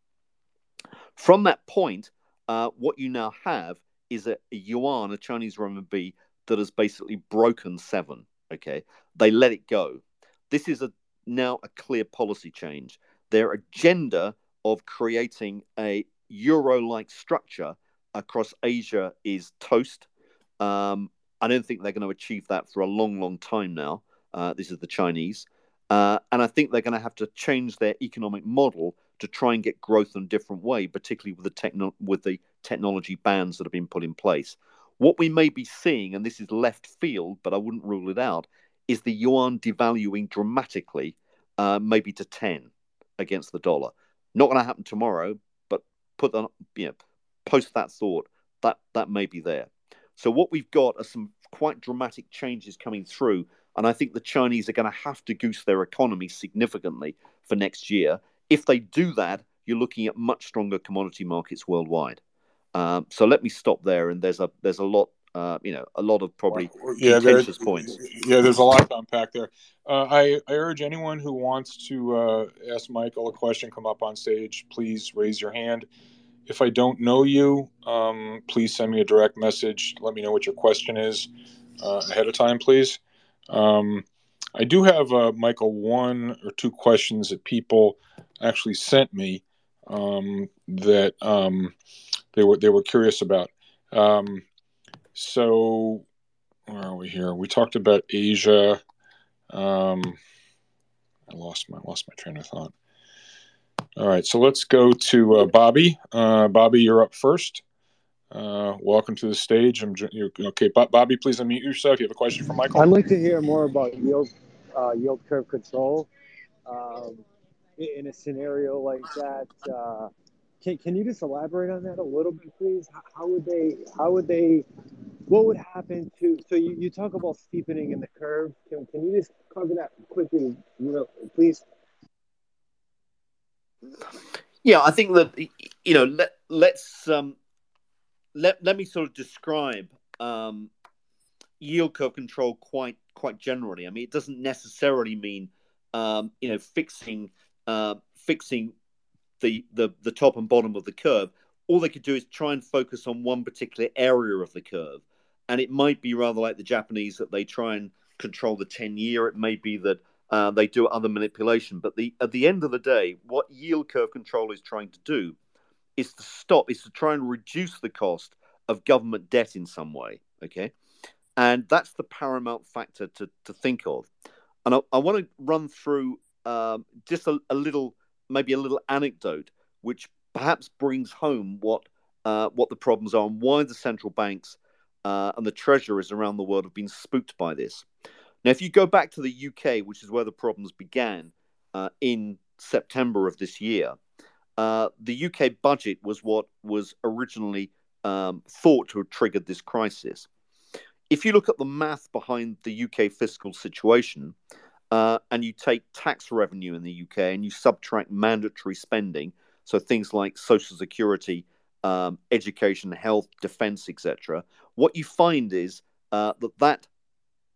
From that point, uh, what you now have is a, a yuan, a Chinese renminbi, that has basically broken seven. Okay, they let it go. This is a now a clear policy change. Their agenda of creating a euro like structure across Asia is toast. Um, I don't think they're going to achieve that for a long, long time now. Uh, this is the Chinese. Uh, and I think they're going to have to change their economic model to try and get growth in a different way, particularly with the, techno- with the technology bans that have been put in place. What we may be seeing, and this is left field, but I wouldn't rule it out, is the yuan devaluing dramatically, uh, maybe to 10 against the dollar. Not going to happen tomorrow, but put that, you know, post that thought, that, that may be there. So what we've got are some quite dramatic changes coming through. And I think the Chinese are going to have to goose their economy significantly for next year. If they do that, you're looking at much stronger commodity markets worldwide. Um, so let me stop there. And there's a there's a lot uh, you know, a lot of probably yeah, contentious points. Yeah, there's a lot to unpack there. Uh, I, I urge anyone who wants to uh, ask Michael a question, come up on stage. Please raise your hand. If I don't know you, um, please send me a direct message. Let me know what your question is uh, ahead of time, please. Um, I do have, uh, Michael, one or two questions that people actually sent me um, that um, they were they were curious about. Um, so where are we here? We talked about Asia. Um, I lost my lost my train of thought. All right, so let's go to uh, Bobby. Uh, Bobby, you're up first. Uh, welcome to the stage. I'm okay. Bobby, please unmute yourself. You have a question for Michael. I'd like to hear more about yield uh, yield curve control um, in a scenario like that. Uh, can, can you just elaborate on that a little bit, please? How, how would they? How would they? What would happen to? So you, you talk about steepening in the curve. Can, can you just cover that quickly, you know, please? Yeah, I think that you know let let's um, let let me sort of describe um, yield curve control quite quite generally. I mean, it doesn't necessarily mean um, you know fixing uh, fixing the, the the top and bottom of the curve. All they could do is try and focus on one particular area of the curve, and it might be rather like the Japanese that they try and control the ten year. It may be that uh, they do other manipulation, but the at the end of the day, what yield curve control is trying to do is to stop, is to try and reduce the cost of government debt in some way. Okay. And that's the paramount factor to, to think of. And I, I want to run through um, just a, a, little, maybe a little anecdote, which perhaps brings home what uh, what the problems are and why the central banks uh, and the treasurers around the world have been spooked by this. Now, if you go back to the UK, which is where the problems began uh, in September of this year, uh, the UK budget was what was originally um, thought to have triggered this crisis. If you look at the math behind the UK fiscal situation, uh, and you take tax revenue in the UK and you subtract mandatory spending, so things like social security, um, education, health, defence, etc., what you find is uh, that that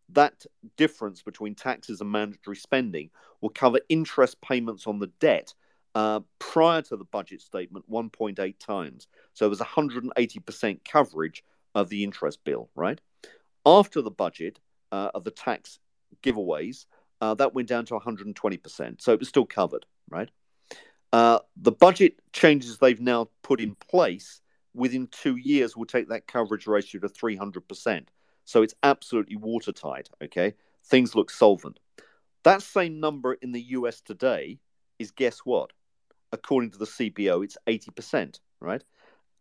that difference between taxes and mandatory spending will cover interest payments on the debt uh, prior to the budget statement 1.8 times. So it was 180% coverage of the interest bill, right? After the budget uh, of the tax giveaways, uh, that went down to 120%. So it was still covered, right? Uh, the budget changes they've now put in place within two years will take that coverage ratio to 300%. So it's absolutely watertight, okay? Things look solvent. That same number in the US today is guess what? According to the CBO, it's 80%, right?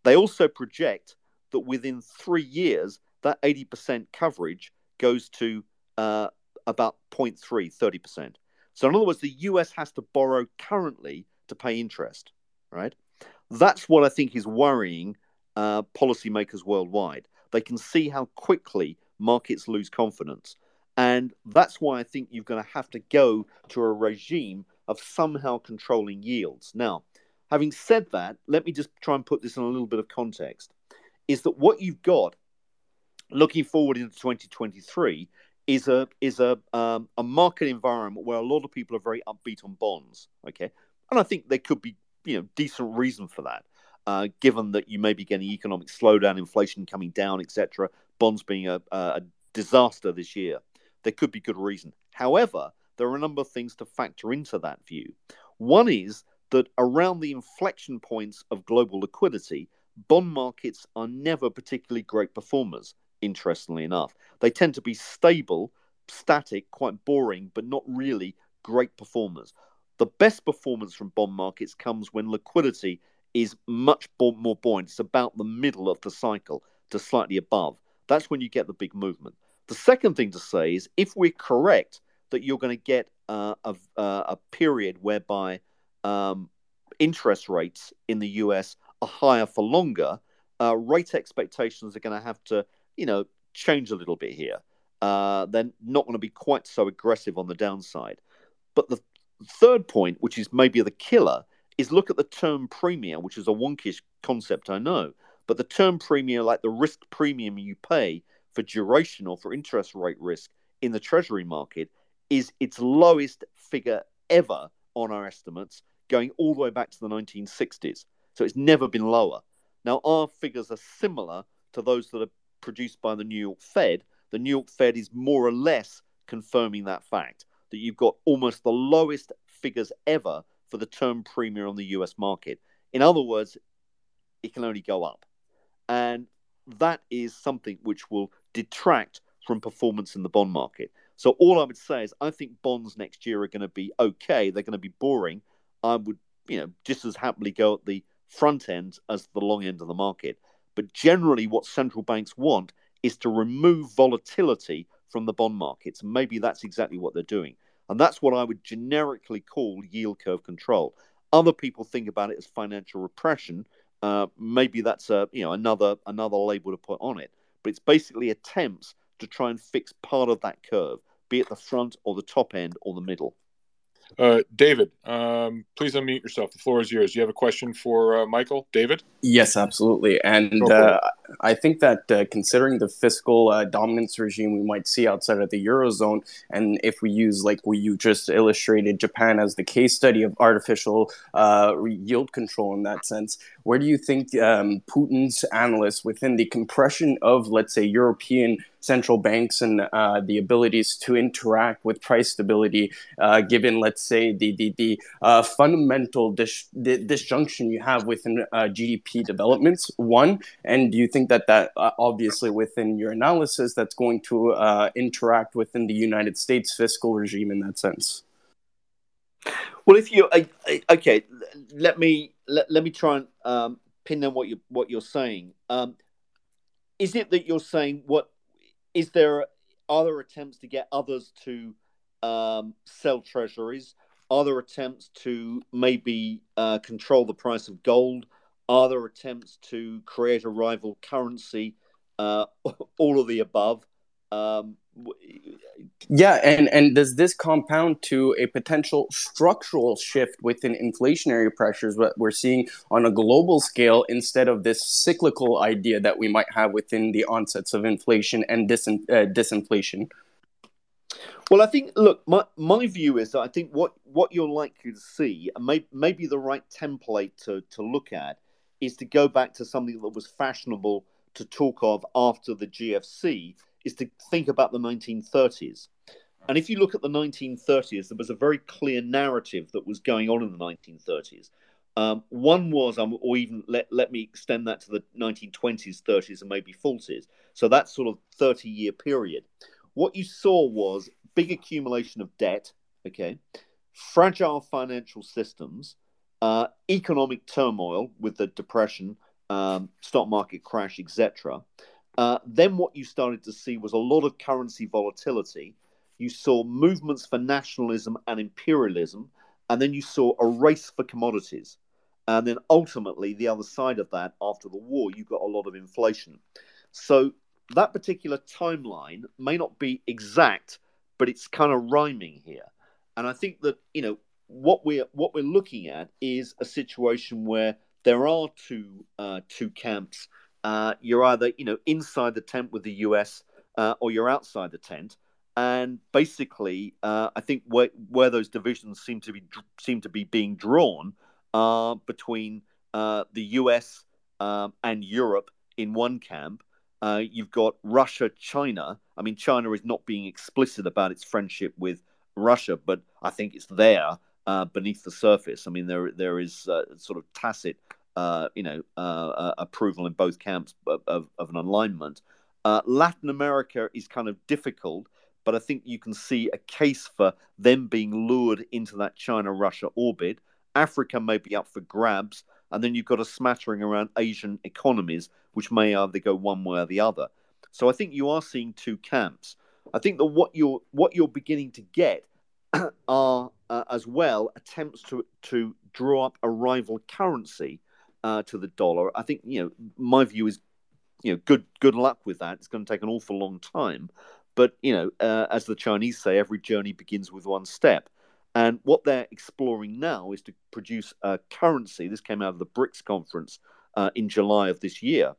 They also project that within three years, that 80% coverage goes to uh, about 0.3, 30%. So, in other words, the US has to borrow currently to pay interest, right? That's what I think is worrying uh, policymakers worldwide. They can see how quickly markets lose confidence. And that's why I think you're going to have to go to a regime of somehow controlling yields. Now, having said that, let me just try and put this in a little bit of context. Is that what you've got looking forward into 2023 is a is a um, a market environment where a lot of people are very upbeat on bonds. Okay, and I think there could be you know decent reason for that, uh, given that you may be getting economic slowdown, inflation coming down, etc. Bonds being a, a disaster this year, there could be good reason. However, there are a number of things to factor into that view. One is that around the inflection points of global liquidity, bond markets are never particularly great performers, interestingly enough. They tend to be stable, static, quite boring, but not really great performers. The best performance from bond markets comes when liquidity is much more buoyant. It's about the middle of the cycle to slightly above. That's when you get the big movement. The second thing to say is if we're correct that you're going to get uh, a, a period whereby um, interest rates in the US are higher for longer, uh, rate expectations are going to have to, you know, change a little bit here. Uh, they're not going to be quite so aggressive on the downside. But the third point, which is maybe the killer, is look at the term premium, which is a wonkish concept, I know. But the term premium, like the risk premium you pay for duration or for interest rate risk in the treasury market, is its lowest figure ever on our estimates, going all the way back to the 1960s. So it's never been lower. Now, our figures are similar to those that are produced by the New York Fed. The New York Fed is more or less confirming that fact that you've got almost the lowest figures ever for the term premium on the US market. In other words, it can only go up. And that is something which will detract from performance in the bond market. So all I would say is I think bonds next year are going to be okay. They're going to be boring. I would, you know, just as happily go at the front end as the long end of the market. But generally, what central banks want is to remove volatility from the bond markets. Maybe that's exactly what they're doing. And that's what I would generically call yield curve control. Other people think about it as financial repression. Uh, maybe that's a you know another another label to put on it. But it's basically attempts to try and fix part of that curve, be it the front or the top end or the middle. Uh, David, um, please unmute yourself. The floor is yours. You have a question for uh, Michael? David? Yes, absolutely. And uh, I think that uh, considering the fiscal uh, dominance regime we might see outside of the Eurozone, and if we use, like we you just illustrated, Japan as the case study of artificial uh, yield control in that sense, where do you think um, Putin's analysts within the compression of, let's say, European central banks and uh, the abilities to interact with price stability, uh, given, let's say, the the, the uh, fundamental dis- disjunction you have within uh, GDP developments. One, and do you think that that uh, obviously within your analysis that's going to uh, interact within the United States fiscal regime in that sense? Well, if you okay, let me let, let me try and um, pin down what you what you're saying. Um, is it that you're saying what is there are there attempts to get others to um, sell treasuries? Are there attempts to maybe uh, control the price of gold? Are there attempts to create a rival currency? Uh, all of the above. Um, yeah, and and does this compound to a potential structural shift within inflationary pressures what we're seeing on a global scale instead of this cyclical idea that we might have within the onsets of inflation and dis- uh, disinflation? Well, I think look, my my view is that I think what what you're likely to see, and may, maybe the right template to to look at, is to go back to something that was fashionable to talk of after the GFC is to think about the 1930s. And if you look at the 1930s, there was a very clear narrative that was going on in the 1930s. Um, one was, um, or even let, let me extend that to the 1920s, 30s, and maybe 40s. So that sort of 30 year period. What you saw was big accumulation of debt, okay, fragile financial systems, uh, economic turmoil with the depression, um, stock market crash, etc. Uh, then what you started to see was a lot of currency volatility. You saw movements for nationalism and imperialism, and then you saw a race for commodities. And then ultimately, the other side of that, after the war, you got a lot of inflation. So that particular timeline may not be exact, but it's kind of rhyming here. And I think that you know what we're what we're looking at is a situation where there are two uh, two camps uh, you're either you know inside the tent with the US uh, or you're outside the tent. And basically, uh, I think where, where those divisions seem to be seem to be being drawn are between uh, the US um, and Europe in one camp. Uh, you've got Russia, China. I mean, China is not being explicit about its friendship with Russia, but I think it's there uh, beneath the surface. I mean, there there is sort of tacit uh, you know, uh, uh, approval in both camps of, of, of an alignment. Uh, Latin America is kind of difficult, but I think you can see a case for them being lured into that China Russia orbit. Africa may be up for grabs, and then you've got a smattering around Asian economies, which may either go one way or the other. So I think you are seeing two camps. I think that what you're what you're beginning to get are uh, as well attempts to to draw up a rival currency uh, to the dollar. I think you know my view is you know good good luck with that. It's going to take an awful long time, but you know uh, as the Chinese say, every journey begins with one step. And what they're exploring now is to produce a currency. This came out of the BRICS conference uh, in July of this year,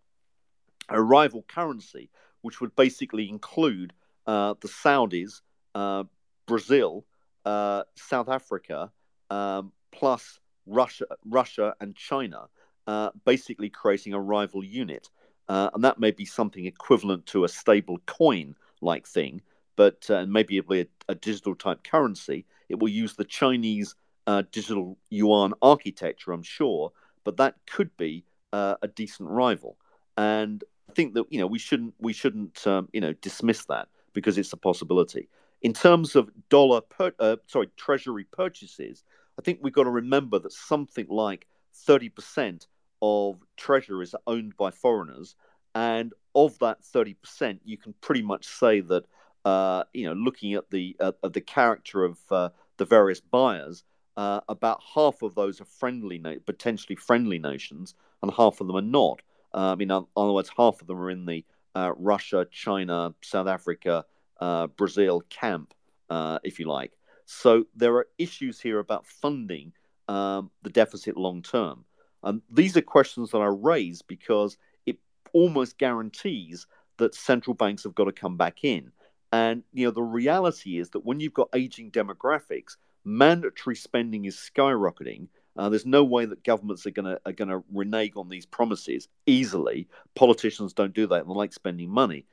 a rival currency which would basically include uh, the Saudis, uh, Brazil, uh, South Africa, um, plus Russia, Russia and China uh, basically creating a rival unit. Uh, and that may be something equivalent to a stable coin like thing, but uh, maybe it'll be a, a, digital type currency. It will use the Chinese uh, digital yuan architecture, I'm sure, but that could be a decent rival. And I think that you know we shouldn't we shouldn't um, you know dismiss that because it's a possibility. In terms of dollar per, uh, sorry treasury purchases, I think we've got to remember that something like thirty percent of treasuries are owned by foreigners, and of that thirty percent, you can pretty much say that uh, you know looking at the uh, at the character of uh, the various buyers, uh, about half of those are friendly, potentially friendly nations, and half of them are not. Uh, I mean, in other words, half of them are in the Russia, China, South Africa, uh, Brazil camp, uh, if you like. So there are issues here about funding um, the deficit long term. And these are questions that I raise because it almost guarantees that central banks have got to come back in. And you know, the reality is that when you've got aging demographics, mandatory spending is skyrocketing. Uh, there's no way that governments are going to are going to renege on these promises easily. Politicians don't do that; they like spending money.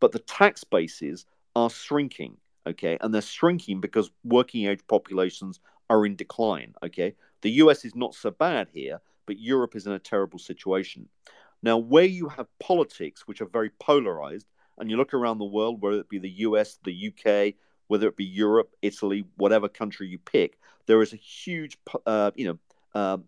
But the tax bases are shrinking, okay, and they're shrinking because working age populations are in decline. Okay, the U.S. is not so bad here, but Europe is in a terrible situation. Now, where you have politics which are very polarized, and you look around the world, whether it be the US, the UK, whether it be Europe, Italy, whatever country you pick, there is a huge, uh, you know, uh,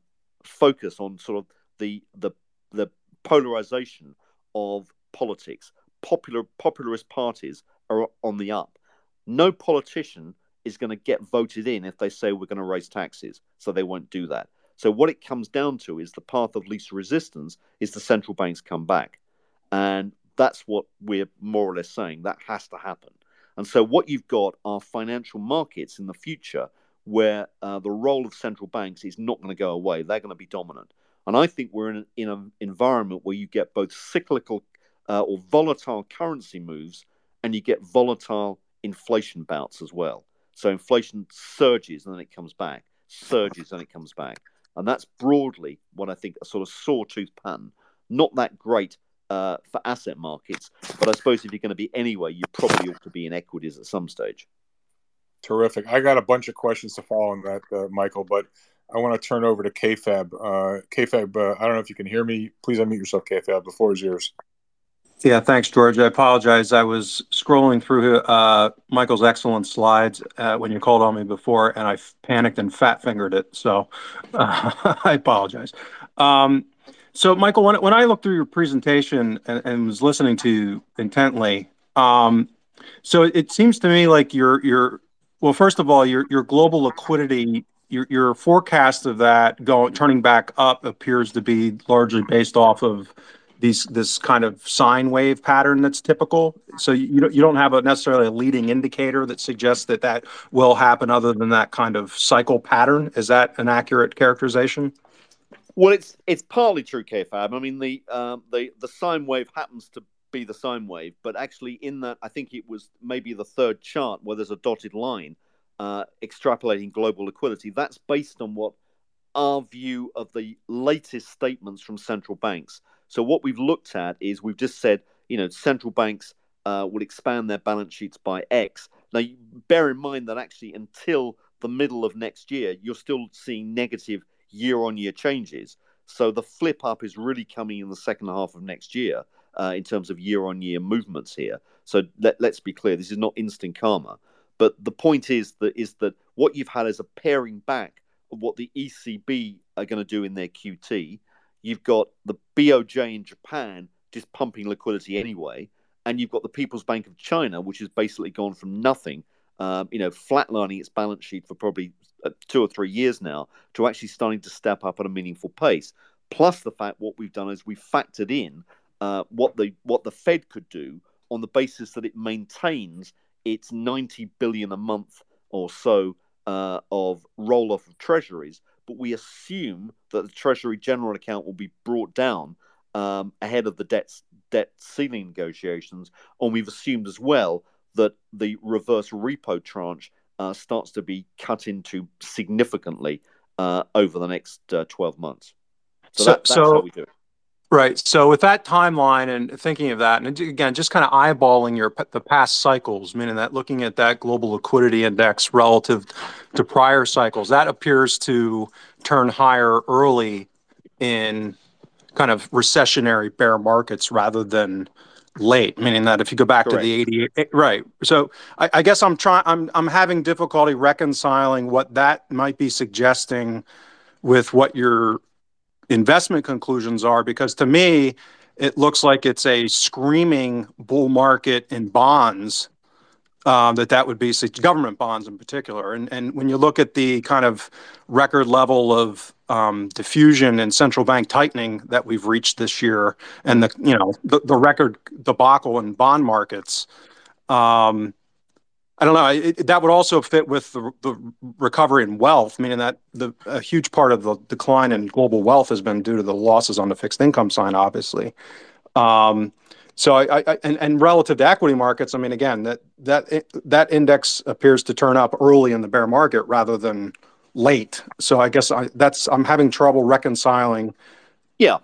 focus on sort of the the the polarization of politics. Popular popularist parties are on the up. No politician is going to get voted in if they say we're going to raise taxes, so they won't do that. So what it comes down to is the path of least resistance is the central banks come back, and that's what we're more or less saying. That has to happen. And so, what you've got are financial markets in the future where uh, the role of central banks is not going to go away. They're going to be dominant. And I think we're in, in an environment where you get both cyclical uh, or volatile currency moves and you get volatile inflation bouts as well. So, inflation surges and then it comes back, surges and it comes back. And that's broadly what I think a sort of sawtooth pattern. Not that great uh, for asset markets. But I suppose if you're going to be anywhere, you probably ought to be in equities at some stage. Terrific. I got a bunch of questions to follow on that, uh, Michael, but I want to turn over to KFAB. Uh, KFAB, uh, I don't know if you can hear me. Please unmute yourself, KFAB. The floor is yours. Yeah, thanks, George. I apologize. I was scrolling through uh, Michael's excellent slides uh, when you called on me before, and I panicked and fat fingered it. So uh, I apologize. Um, so, Michael, when, when I looked through your presentation and, and was listening to you intently, um, so it, it seems to me like your your well, first of all, your your global liquidity, your your forecast of that going turning back up appears to be largely based off of these this kind of sine wave pattern that's typical. So you don't you don't have a necessarily a leading indicator that suggests that that will happen other than that kind of cycle pattern. Is that an accurate characterization? Well, it's it's partly true, KFAB. I mean, the um, the the sine wave happens to be the sine wave, but actually, in that, I think it was maybe the third chart where there's a dotted line uh, extrapolating global liquidity. That's based on what our view of the latest statements from central banks. So what we've looked at is we've just said, you know, central banks uh, will expand their balance sheets by X. Now, bear in mind that actually until the middle of next year, you're still seeing negative year on year changes. So the flip up is really coming in the second half of next year uh, in terms of year on year movements here. So let, let's be clear, this is not instant karma. But the point is that is that what you've had is a paring back of what the ECB are going to do in their QT. You've got the BOJ in Japan just pumping liquidity anyway, and you've got the People's Bank of China, which has basically gone from nothing, um, you know, flatlining its balance sheet for probably uh, two or three years now to actually starting to step up at a meaningful pace. Plus the fact what we've done is we've factored in uh, what the what the Fed could do on the basis that it maintains its 90 billion a month or so uh, of roll off of treasuries, but we assume that the Treasury General account will be brought down um, ahead of the debt debt ceiling negotiations, and we've assumed as well that the reverse repo tranche uh, starts to be cut into significantly uh, over the next uh, 12 months. So, so, that, that's so, how we do it. Right. So with that timeline and thinking of that, and again, just kind of eyeballing your the past cycles, meaning that looking at that global liquidity index relative to prior cycles, that appears to turn higher early in kind of recessionary bear markets rather than late, meaning that if you go back Correct. to the 88, eh, right. So I, I guess I'm trying, I'm, I'm having difficulty reconciling what that might be suggesting with what your investment conclusions are, because to me, it looks like it's a screaming bull market in bonds um, that that would be so government bonds in particular. And and when you look at the kind of record level of um, diffusion and central bank tightening that we've reached this year, and the you know the, the record debacle in bond markets, um, I don't know. It, that would also fit with the, the recovery in wealth, meaning that the a huge part of the decline in global wealth has been due to the losses on the fixed income side, obviously. Um, so I, I and, and relative to equity markets, I mean, again, that that that index appears to turn up early in the bear market rather than late. So I guess I, that's I'm having trouble reconciling. Yeah,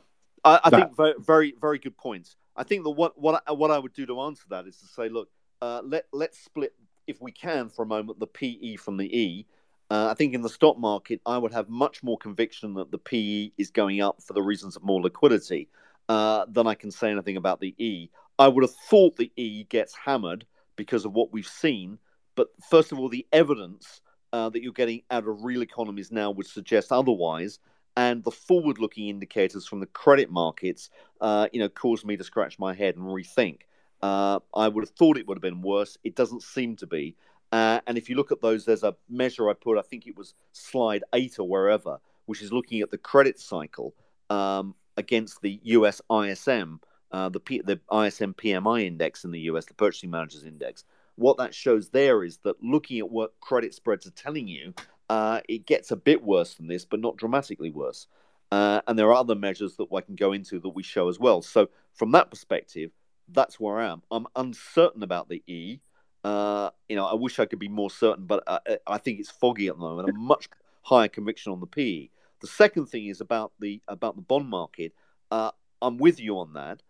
I, I think very, very very good points. I think the what what I, what I would do to answer that is to say, look, uh, let let's split if we can for a moment the PE from the E. Uh, I think in the stock market, I would have much more conviction that the PE is going up for the reasons of more liquidity uh, than I can say anything about the E. I would have thought the E gets hammered because of what we've seen. But first of all, the evidence uh, that you're getting out of real economies now would suggest otherwise. And the forward-looking indicators from the credit markets, uh, you know, caused me to scratch my head and rethink. Uh, I would have thought it would have been worse. It doesn't seem to be. Uh, and if you look at those, there's a measure I put. I think it was slide eight or wherever, which is looking at the credit cycle. Um, against the US ISM, uh, the, P- the ISM PMI index in the US, the Purchasing Managers Index. What that shows there is that looking at what credit spreads are telling you, uh, it gets a bit worse than this, but not dramatically worse. Uh, and there are other measures that I can go into that we show as well. So, from that perspective, that's where I am. I'm uncertain about the E. Uh, you know, I wish I could be more certain, but I, I think it's foggy at the moment. A much higher conviction on the PE. The second thing is about the about the bond market. Uh, I'm with you on that.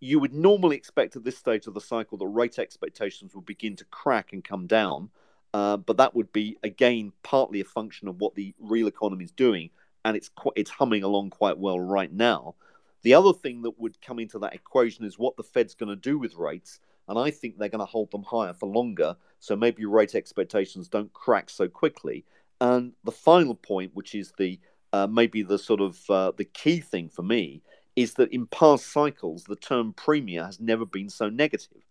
You would normally expect at this stage of the cycle that rate expectations will begin to crack and come down, uh, but that would be again partly a function of what the real economy is doing, and it's qu- it's humming along quite well right now. The other thing that would come into that equation is what the Fed's going to do with rates, and I think they're going to hold them higher for longer. So maybe rate expectations don't crack so quickly. And the final point, which is the uh, maybe the sort of uh, the key thing for me is that in past cycles the term premium has never been so negative.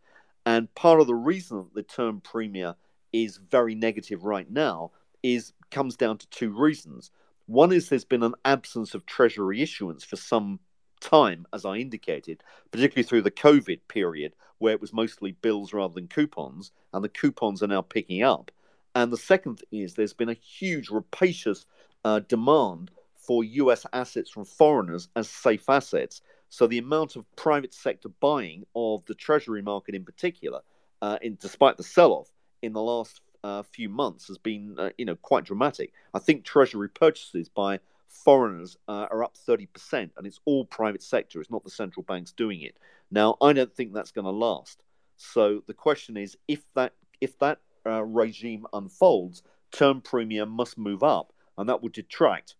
and part of the reason that the term premium is very negative right now is comes down to two reasons one is there's been an absence of treasury issuance for some time as i indicated particularly through the covid period where it was mostly bills rather than coupons and the coupons are now picking up and the second thing is there's been a huge rapacious uh, demand for US assets from foreigners as safe assets. So the amount of private sector buying of the treasury market in particular, uh, in, despite the sell-off in the last uh, few months, has been uh, you know quite dramatic. I think treasury purchases by foreigners uh, are up 30%, and it's all private sector. It's not the central banks doing it. Now, I don't think that's going to last. So the question is, if that if that uh, regime unfolds, term premium must move up and that would detract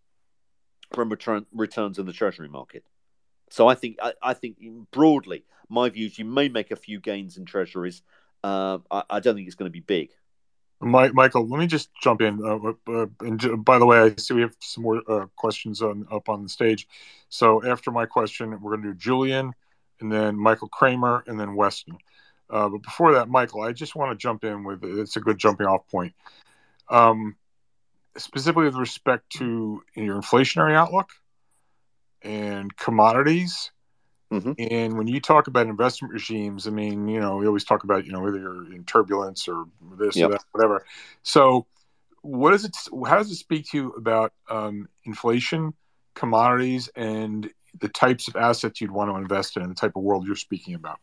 from return, returns in the treasury market. So I think I, I, think broadly, my view is you may make a few gains in treasuries. Uh, I, I, don't think it's going to be big. Mike, Michael, let me just jump in. Uh, uh, and by the way, I see we have some more uh, questions on, up on the stage. So after my question, we're going to do Julian, and then Michael Kramer, and then Weston. Uh, but before that, Michael, I just want to jump in with it's a good jumping off point. Um, specifically with respect to your inflationary outlook and commodities. Mm-hmm. And when you talk about investment regimes, I mean, you know, we always talk about, you know, whether you're in turbulence or this yep. or that, whatever. So, what does it? How does it speak to you about um, inflation, commodities, and the types of assets you'd want to invest in, and the type of world you're speaking about?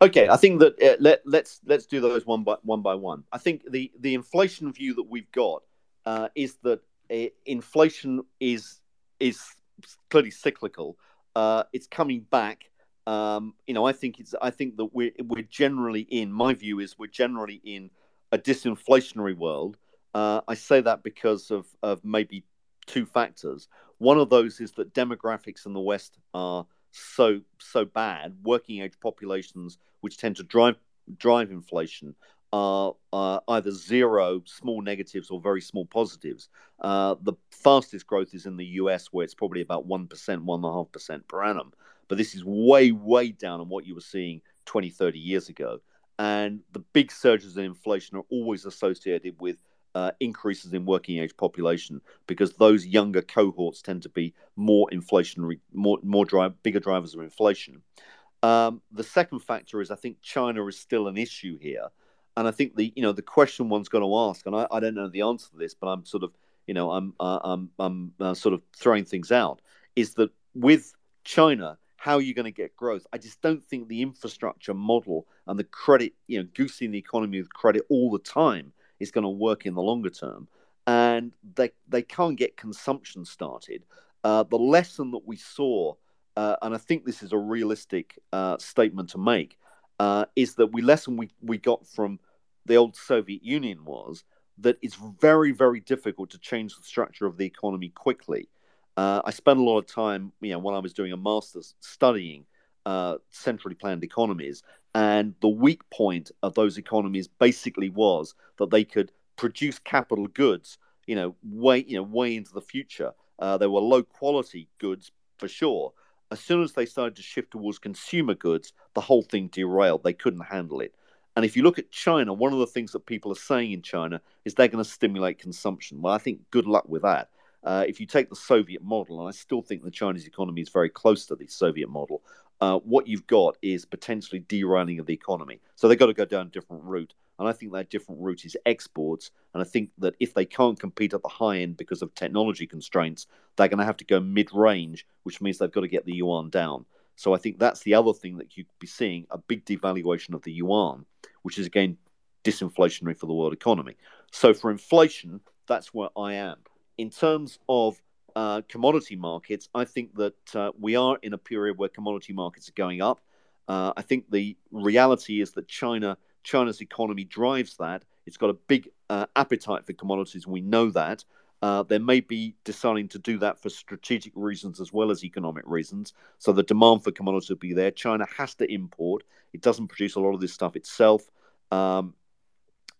Okay, I think that uh, let let's let's do those one by one by one. I think the the inflation view that we've got uh, is that uh, inflation is is clearly cyclical. Uh, it's coming back. Um, you know, I think it's. I think that we're we're generally in. My view is we're generally in a disinflationary world. Uh, I say that because of of maybe two factors. One of those is that demographics in the West are so so bad. Working age populations, which tend to drive drive inflation, are either zero, small negatives, or very small positives. Uh, the fastest growth is in the US, where it's probably about 1%, 1.5% per annum. But this is way, way down on what you were seeing 20, 30 years ago. And the big surges in inflation are always associated with uh, increases in working age population because those younger cohorts tend to be more inflationary, more more drive, bigger drivers of inflation. Um, the second factor is I think China is still an issue here, and I think the you know the question one's going to ask, and I, I don't know the answer to this, but I'm sort of you know I'm uh, I'm I'm uh, sort of throwing things out is that with China how are you going to get growth? I just don't think the infrastructure model and the credit, you know, goosing the economy with credit all the time is going to work in the longer term. And they they can't get consumption started. Uh, the lesson that we saw, uh, and I think this is a realistic uh, statement to make, uh, is that we lesson we, we got from the old Soviet Union was that it's very very difficult to change the structure of the economy quickly. Uh, I spent a lot of time, you know, when I was doing a master's studying uh, centrally planned economies, and the weak point of those economies basically was that they could produce capital goods, you know, way, you know, way into the future. Uh, they were low quality goods for sure. As soon as they started to shift towards consumer goods, the whole thing derailed. They couldn't handle it. And if you look at China, one of the things that people are saying in China is they're going to stimulate consumption. Well, I think good luck with that. Uh, if you take the Soviet model, and I still think the Chinese economy is very close to the Soviet model, uh, what you've got is potentially derailing of the economy. So they've got to go down a different route. And I think that different route is exports. And I think that if they can't compete at the high end because of technology constraints, they're going to have to go mid range, which means they've got to get the yuan down. So I think that's the other thing that you'd be seeing a big devaluation of the yuan, which is again disinflationary for the world economy. So for inflation, that's where I am in terms of uh, commodity markets, I think that uh, we are in a period where commodity markets are going up. Uh, I think the reality is that China, China's economy drives that. It's got a big uh, appetite for commodities, we know that. Uh, they may be deciding to do that for strategic reasons as well as economic reasons. So the demand for commodities will be there. China has to import. It doesn't produce a lot of this stuff itself. Um,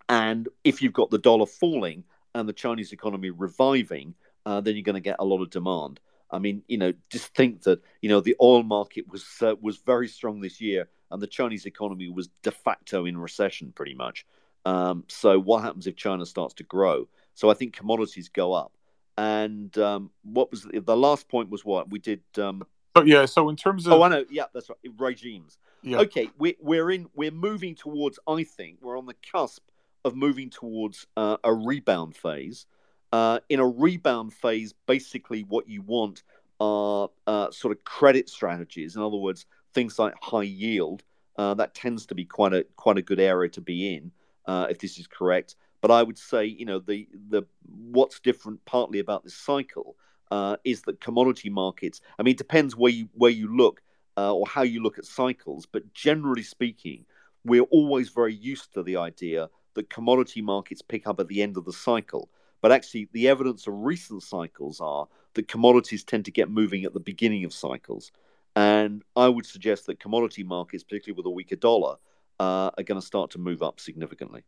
and if you've got the dollar falling, and the Chinese economy reviving, uh, then you're going to get a lot of demand. I mean, you know, just think that you know the oil market was uh, was very strong this year, and the Chinese economy was de facto in recession, pretty much. Um, so, what happens if China starts to grow? So, I think commodities go up. And um, what was the, the, last point? Was what we did? Um, oh yeah. So in terms of oh, I know. Yeah, that's right. Regimes. Yeah. Okay, we're we're in. We're moving towards. I think we're on the cusp of moving towards uh, a rebound phase. Uh, in a rebound phase, basically what you want are uh, sort of credit strategies. In other words, things like high yield. Uh, that tends to be quite a quite a good area to be in, uh, if this is correct. But I would say, you know, the the what's different partly about this cycle uh, is that commodity markets. I mean, it depends where you where you look or how you look at cycles. But generally speaking, we're always very used to the idea that commodity markets pick up at the end of the cycle. But actually, the evidence of recent cycles are that commodities tend to get moving at the beginning of cycles. And I would suggest that commodity markets, particularly with a weaker dollar, uh, are going to start to move up significantly.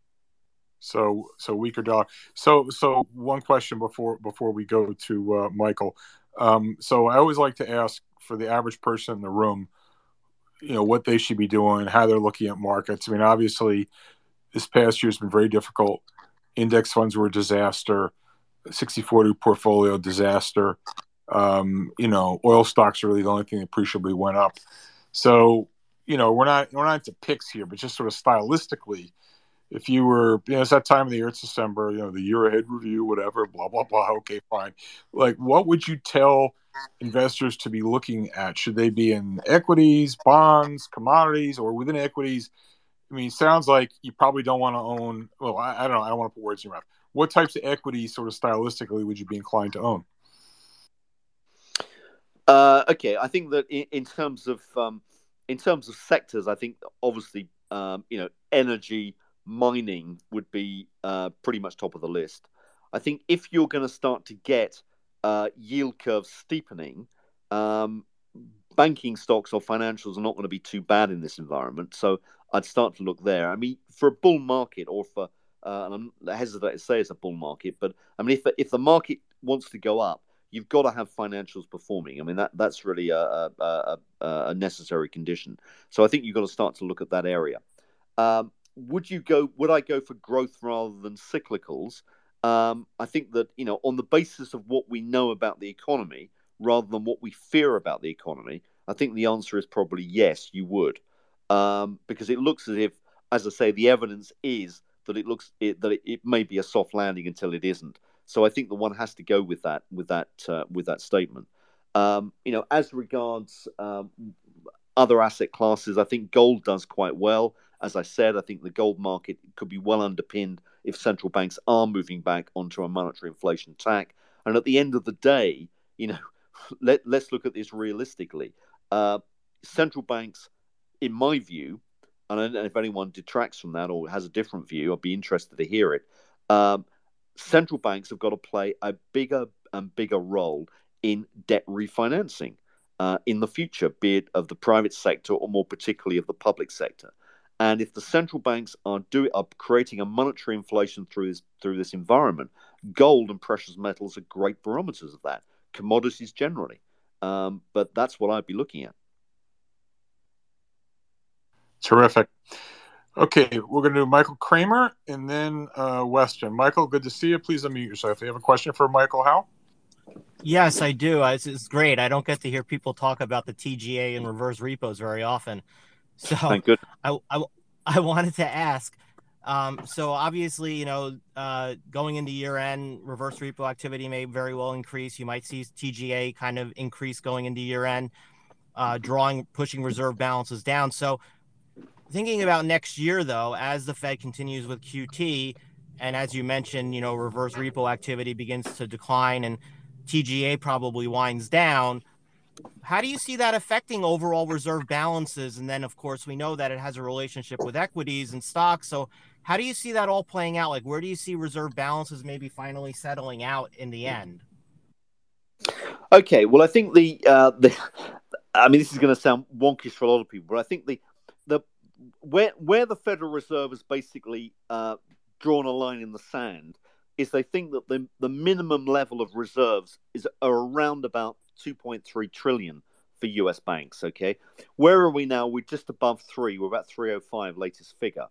So, so weaker dollar. So, so one question before before we go to uh, Michael. Um, so, I always like to ask for the average person in the room, you know, what they should be doing, how they're looking at markets. I mean, obviously, this past year has been very difficult. Index funds were a disaster. 6040 portfolio disaster. Um, you know, oil stocks are really the only thing that appreciably went up. So, you know, we're not we're not into picks here, but just sort of stylistically, if you were, you know, it's that time of the year, it's December, you know, the year ahead review, whatever, blah blah blah. Okay, fine. Like, what would you tell investors to be looking at? Should they be in equities, bonds, commodities, or within equities? I mean, sounds like you probably don't want to own. Well, I, I don't know. I don't want to put words in your mouth. What types of equity, sort of stylistically, would you be inclined to own? Uh, okay, I think that in, in terms of um, in terms of sectors, I think obviously um, you know energy, mining would be uh, pretty much top of the list. I think if you're going to start to get uh, yield curve steepening, um, banking stocks or financials are not going to be too bad in this environment. So I'd start to look there. I mean, for a bull market or for, uh, and I'm hesitant to say it's a bull market, but I mean, if, if the market wants to go up, you've got to have financials performing. I mean, that that's really a, a, a, a necessary condition. So I think you've got to start to look at that area. Um, would you go? Would I go for growth rather than cyclicals? Um, I think that you know, on the basis of what we know about the economy, rather than what we fear about the economy, I think the answer is probably yes. You would, um, because it looks as if, as I say, the evidence is that it looks it, that it, it, may be a soft landing until it isn't. So I think the one has to go with that with that uh, with that statement. Um, you know, as regards um, other asset classes, I think gold does quite well. As I said, I think the gold market could be well underpinned if central banks are moving back onto a monetary inflation tack. And at the end of the day, you know, let, let's look at this realistically. Uh, central banks, in my view, and if anyone detracts from that or has a different view, I'd be interested to hear it. Um, central banks have got to play a bigger and bigger role in debt refinancing uh, in the future, be it of the private sector or more particularly of the public sector. And if the central banks are doing are creating a monetary inflation through this through this environment, gold and precious metals are great barometers of that. Commodities generally, um, but that's what I'd be looking at. Terrific. Okay, we're going to do Michael Kramer and then uh, Weston. Michael, good to see you. Please unmute yourself. If you have a question for Michael Howell? Yes, I do. It's, it's great. I don't get to hear people talk about the TGA and reverse repos very often. So Thank good. I, I, I wanted to ask. Um, so obviously, you know, uh, going into year end, reverse repo activity may very well increase. You might see TGA kind of increase going into year end, uh, drawing, pushing reserve balances down. So thinking about next year, though, as the Fed continues with QT, and as you mentioned, you know, reverse repo activity begins to decline and TGA probably winds down how do you see that affecting overall reserve balances? And then, of course, we know that it has a relationship with equities and stocks. So, how do you see that all playing out? Like, where do you see reserve balances maybe finally settling out in the end? Okay, well, I think the uh, the I mean, this is going to sound wonkish for a lot of people, but I think the the where where the Federal Reserve has basically uh, drawn a line in the sand is they think that the the minimum level of reserves is around about 2.3 trillion for US banks. Okay, where are we now? We're just above three. We're about 305 latest figure.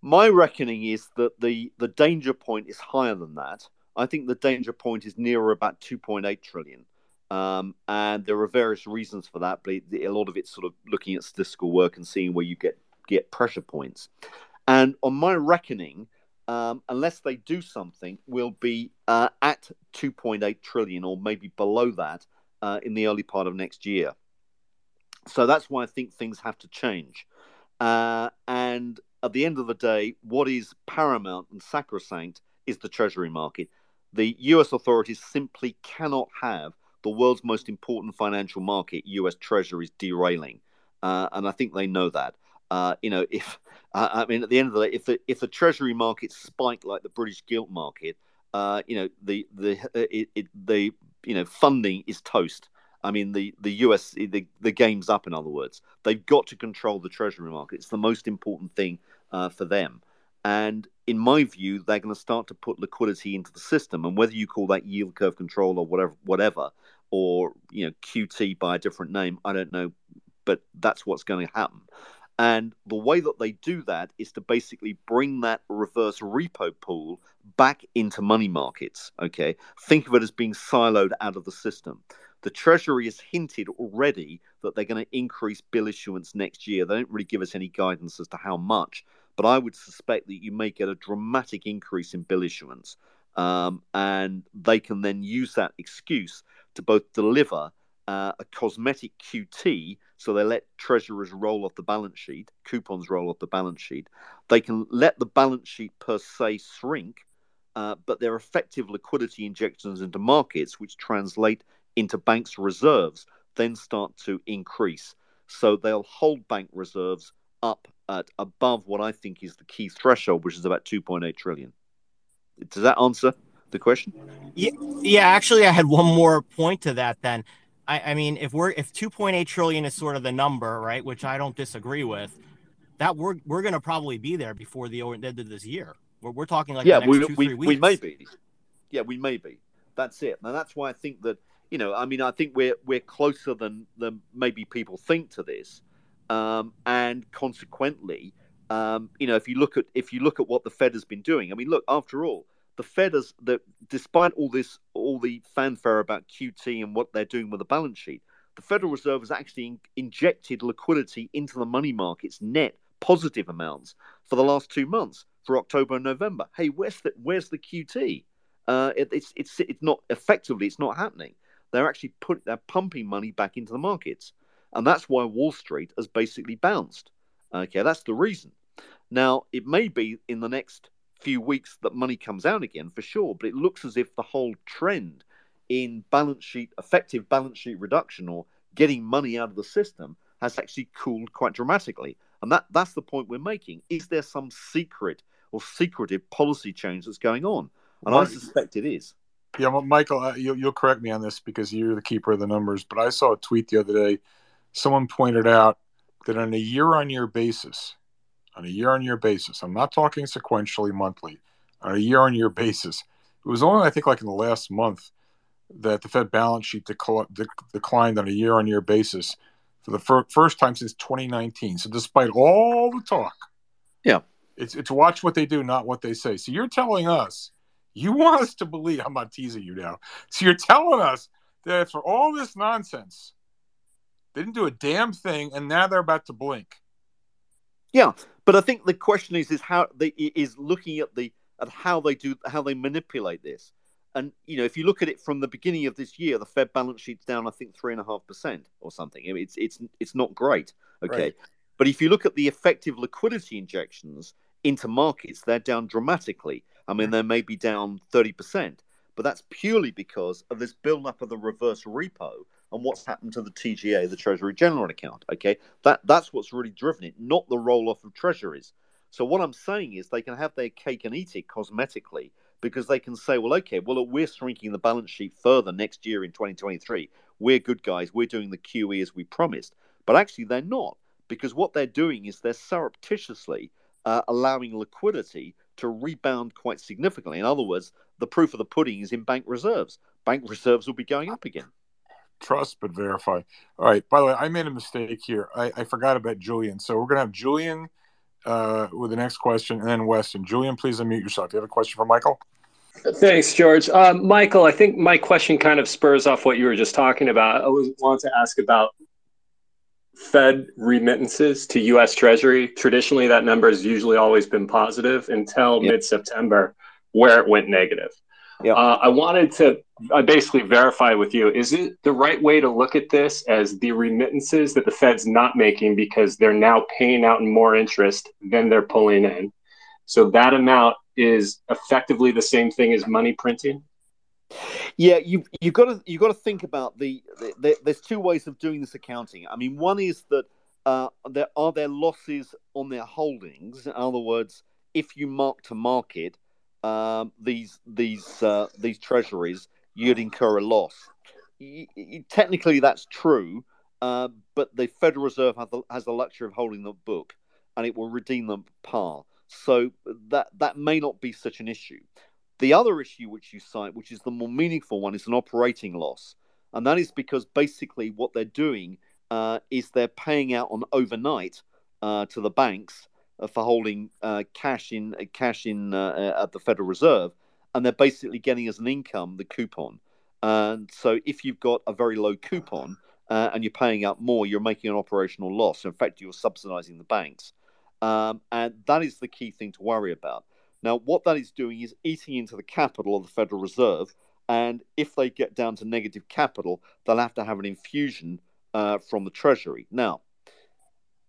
My reckoning is that the the danger point is higher than that. I think the danger point is nearer about 2.8 trillion. Um, and there are various reasons for that, but a lot of it's sort of looking at statistical work and seeing where you get get pressure points. And on my reckoning, um, unless they do something, will be uh, at 2.8 trillion or maybe below that uh, in the early part of next year. So that's why I think things have to change. Uh, and at the end of the day, what is paramount and sacrosanct is the treasury market. The US authorities simply cannot have the world's most important financial market, US treasuries, derailing. Uh, and I think they know that. Uh, you know, if uh, I mean, at the end of the day, if the if the Treasury market spike like the British gilt market, uh, you know, the the uh, it, it, the you know funding is toast. I mean, the the US the the game's up. In other words, they've got to control the Treasury market. It's the most important thing uh, for them. And in my view, they're going to start to put liquidity into the system. And whether you call that yield curve control or whatever, whatever, or you know QT by a different name, I don't know, but that's what's going to happen. And the way that they do that is to basically bring that reverse repo pool back into money markets. Okay. Think of it as being siloed out of the system. The Treasury has hinted already that they're going to increase bill issuance next year. They don't really give us any guidance as to how much, but I would suspect that you may get a dramatic increase in bill issuance. Um, and they can then use that excuse to both deliver uh, a cosmetic QT, so they let treasuries roll off the balance sheet, coupons roll off the balance sheet. They can let the balance sheet per se shrink, uh, but they're effective liquidity injections into markets, which translate into banks' reserves, then start to increase. So they'll hold bank reserves up at above what I think is the key threshold, which is about 2.8 trillion. Does that answer the question? Yeah, yeah. Actually, I had one more point to that. Then, I, I mean, if we're if 2.8 trillion is sort of the number, right, which I don't disagree with, that we're we're going to probably be there before the end of this year. We're, we're talking like yeah, we, two, we, we may be. Yeah, we may be. That's it. And that's why I think that you know, I mean, I think we're we're closer than than maybe people think to this, um, and consequently, um, you know, if you look at if you look at what the Fed has been doing, I mean, look, after all, the Fed has that despite all this all the fanfare about QT and what they're doing with the balance sheet, the Federal Reserve has actually in, injected liquidity into the money markets net positive amounts for the last two months for October and November. Hey, where's the where's the QT? Uh, it, it's it's it's not effectively it's not happening. They're actually put they're pumping money back into the markets, and that's why Wall Street has basically bounced. Okay, that's the reason. Now it may be in the next few weeks that money comes out again for sure, but it looks as if the whole trend in balance sheet effective balance sheet reduction or getting money out of the system has actually cooled quite dramatically. And that, that's the point we're making. Is there some secret or secretive policy change that's going on? And I suspect it is. Yeah, well, Michael, uh, you'll, you'll correct me on this because you're the keeper of the numbers. But I saw a tweet the other day. Someone pointed out that on a year-on-year basis, on a year-on-year basis, I'm not talking sequentially monthly, on a year-on-year basis, it was only I think like in the last month that the Fed balance sheet declined on a year-on-year basis for the fir- first time since 2019. So despite all the talk, yeah, it's it's watch what they do, not what they say. So you're telling us you want us to believe I'm not teasing you now. So you're telling us that for all this nonsense, they didn't do a damn thing, and now they're about to blink. Yeah, but I think the question is is how they is looking at the at how they do how they manipulate this. And you know, if you look at it from the beginning of this year, the Fed balance sheet's down, I think, three and a half percent or something. I mean, it's it's it's not great. Okay, right. but if you look at the effective liquidity injections into markets, they're down dramatically. I mean, they may be down thirty percent, but that's purely because of this build-up of the reverse repo and what's happened to the TGA, the Treasury General account. Okay, that that's what's really driven it, not the roll-off of treasuries. So what I'm saying is they can have their cake and eat it cosmetically because they can say, well, okay, well, we're shrinking the balance sheet further next year in 2023. We're good guys. We're doing the QE as we promised. But actually, they're not because what they're doing is they're surreptitiously uh, allowing liquidity to rebound quite significantly. In other words, the proof of the pudding is in bank reserves. Bank reserves will be going up again. Trust but verify. All right. By the way, I made a mistake here. I, I forgot about Julian. So we're going to have Julian uh, with the next question, and then Weston. Julian, please unmute yourself. Do you have a question for Michael? Thanks, George. Uh, Michael, I think my question kind of spurs off what you were just talking about. I was wanted to ask about Fed remittances to U.S. Treasury. Traditionally, that number has usually always been positive until yep. mid-September, where it went negative. Yep. Uh, I wanted to I basically verify with you: is it the right way to look at this as the remittances that the Fed's not making because they're now paying out more interest than they're pulling in? So that amount is effectively the same thing as money printing. Yeah, you you got to you've got to think about the, the, the, There's two ways of doing this accounting. I mean, one is that uh, there are there losses on their holdings. In other words, if you mark to market um, these these uh, these treasuries, you'd incur a loss. technically, that's true, uh, but the Federal Reserve has the, has the luxury of holding the book, and it will redeem them par. So that that may not be such an issue. The other issue which you cite, which is the more meaningful one, is an operating loss, and that is because basically what they're doing uh, is they're paying out on overnight uh, to the banks for holding uh, cash in uh, cash in at the Federal Reserve, and they're basically getting as an income the coupon. And so, if you've got a very low coupon and you're paying out more, you're making an operational loss. In fact, you're subsidizing the banks. Um, and that is the key thing to worry about. Now, what that is doing is eating into the capital of the Federal Reserve. And if they get down to negative capital, they'll have to have an infusion uh, from the Treasury. Now,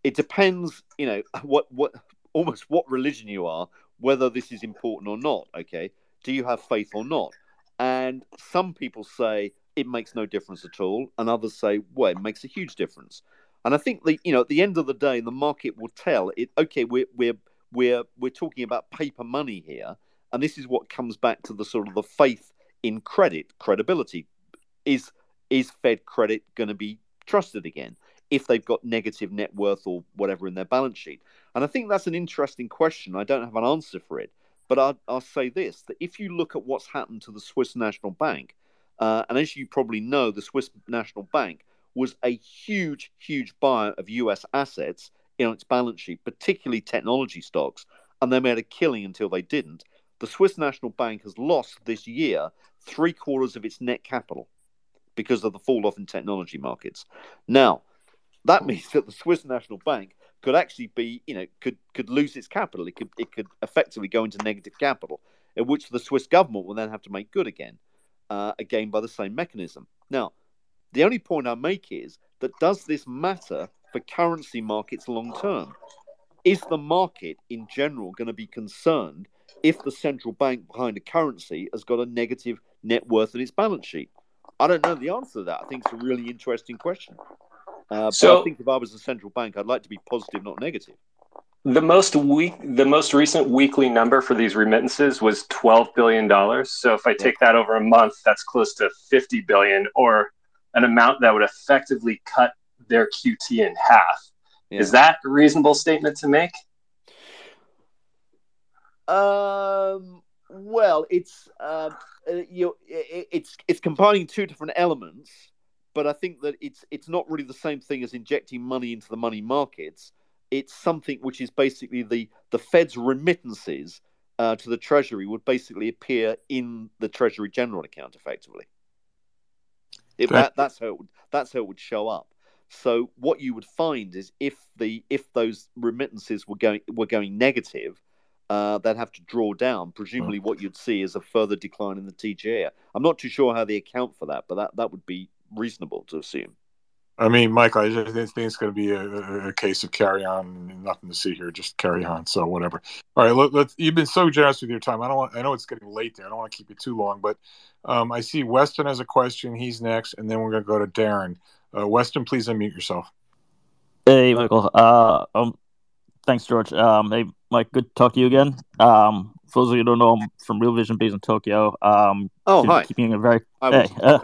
it depends, you know, what what almost what religion you are, whether this is important or not. Okay, do you have faith or not? And some people say it makes no difference at all, and others say, well, it makes a huge difference. And I think the you know at the end of the day, the market will tell it. Okay, we're we're we're we're talking about paper money here, and this is what comes back to the sort of the faith in credit, credibility. Is is Fed credit going to be trusted again if they've got negative net worth or whatever in their balance sheet? And I think that's an interesting question. I don't have an answer for it, but I'll, I'll say this: that if you look at what's happened to the Swiss National Bank, uh, and as you probably know, the Swiss National Bank was a huge, huge buyer of US assets in its balance sheet, particularly technology stocks, and they made a killing until they didn't. The Swiss National Bank has lost this year three quarters of its net capital because of the fall off in technology markets. Now, that means that the Swiss National Bank could actually be, you know, could could lose its capital. It could it could effectively go into negative capital, in which the Swiss government will then have to make good again, uh, again by the same mechanism. Now, the only point I make is that does this matter for currency markets long term? Is the market in general going to be concerned if the central bank behind a currency has got a negative net worth in its balance sheet? I don't know the answer to that. I think it's a really interesting question. Uh, so, but I think if I was a central bank, I'd like to be positive, not negative. The most week, the most recent weekly number for these remittances was twelve billion dollars. So if I take that over a month, that's close to fifty billion, or an amount that would effectively cut their QT in half. Yeah. Is that a reasonable statement to make? Um. Well, it's uh, you. It's it's combining two different elements, but I think that it's it's not really the same thing as injecting money into the money markets. It's something which is basically the the Fed's remittances uh, to the Treasury would basically appear in the Treasury General account effectively. It, that, that's how it would, that's how it would show up. So what you would find is if the if those remittances were going were going negative, uh, they'd have to draw down. Presumably, what you'd see is a further decline in the TGA. I'm not too sure how they account for that, but that, that would be reasonable to assume. I mean, Michael, I just think it's going to be a, a, case of carry on. Nothing to see here, just carry on. So whatever. All right, let, let, you've been so generous with your time. I don't. Want, I know it's getting late there. I don't want to keep you too long, but um, I see Weston has a question. He's next, and then we're going to go to Darren. Uh, Weston, please unmute yourself. Hey, Michael. Uh, um, thanks, George. Um, hey, Mike. Good to talk to you again. Um, for those of you who don't know, I'm from Real Vision, based in Tokyo. Um, oh, hi. Keeping a very. Hey, uh,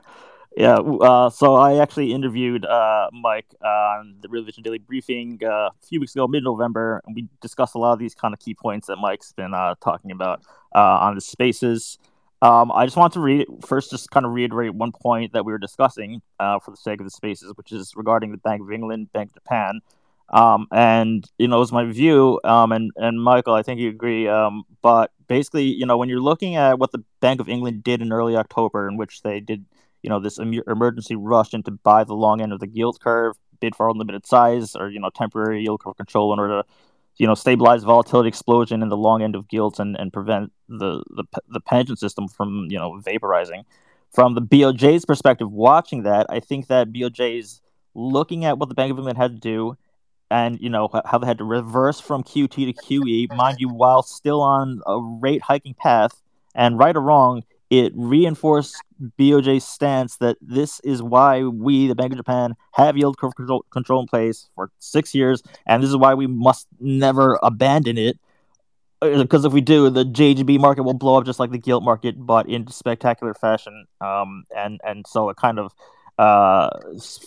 yeah. Uh, so I actually interviewed uh, Mike on the Real Vision Daily Briefing uh, a few weeks ago, mid-November, and we discussed a lot of these kind of key points that Mike's been uh, talking about uh, on the spaces. Um, I just want to read first, just kind of reiterate one point that we were discussing uh, for the sake of the spaces, which is regarding the Bank of England, Bank of Japan. Um, and you know, it was my view, um, and and Michael, I think you agree. Um, but basically, you know, when you're looking at what the Bank of England did in early October, in which they did, you know, this emergency rush into buy the long end of the yield curve, bid for unlimited size, or you know, temporary yield curve control in order to you know, stabilize volatility explosion in the long end of gilts and, and prevent the, the the pension system from you know vaporizing. From the BOJ's perspective, watching that, I think that BOJ is looking at what the Bank of England had to do, and you know how they had to reverse from QT to QE, mind you, while still on a rate hiking path. And right or wrong, it reinforced BOJ's stance that this is why we, the Bank of Japan, have yield curve control, control in place for six years, and this is why we must never abandon it. Because uh, if we do, the JGB market will blow up just like the gilt market, but in spectacular fashion. Um, and and so it kind of uh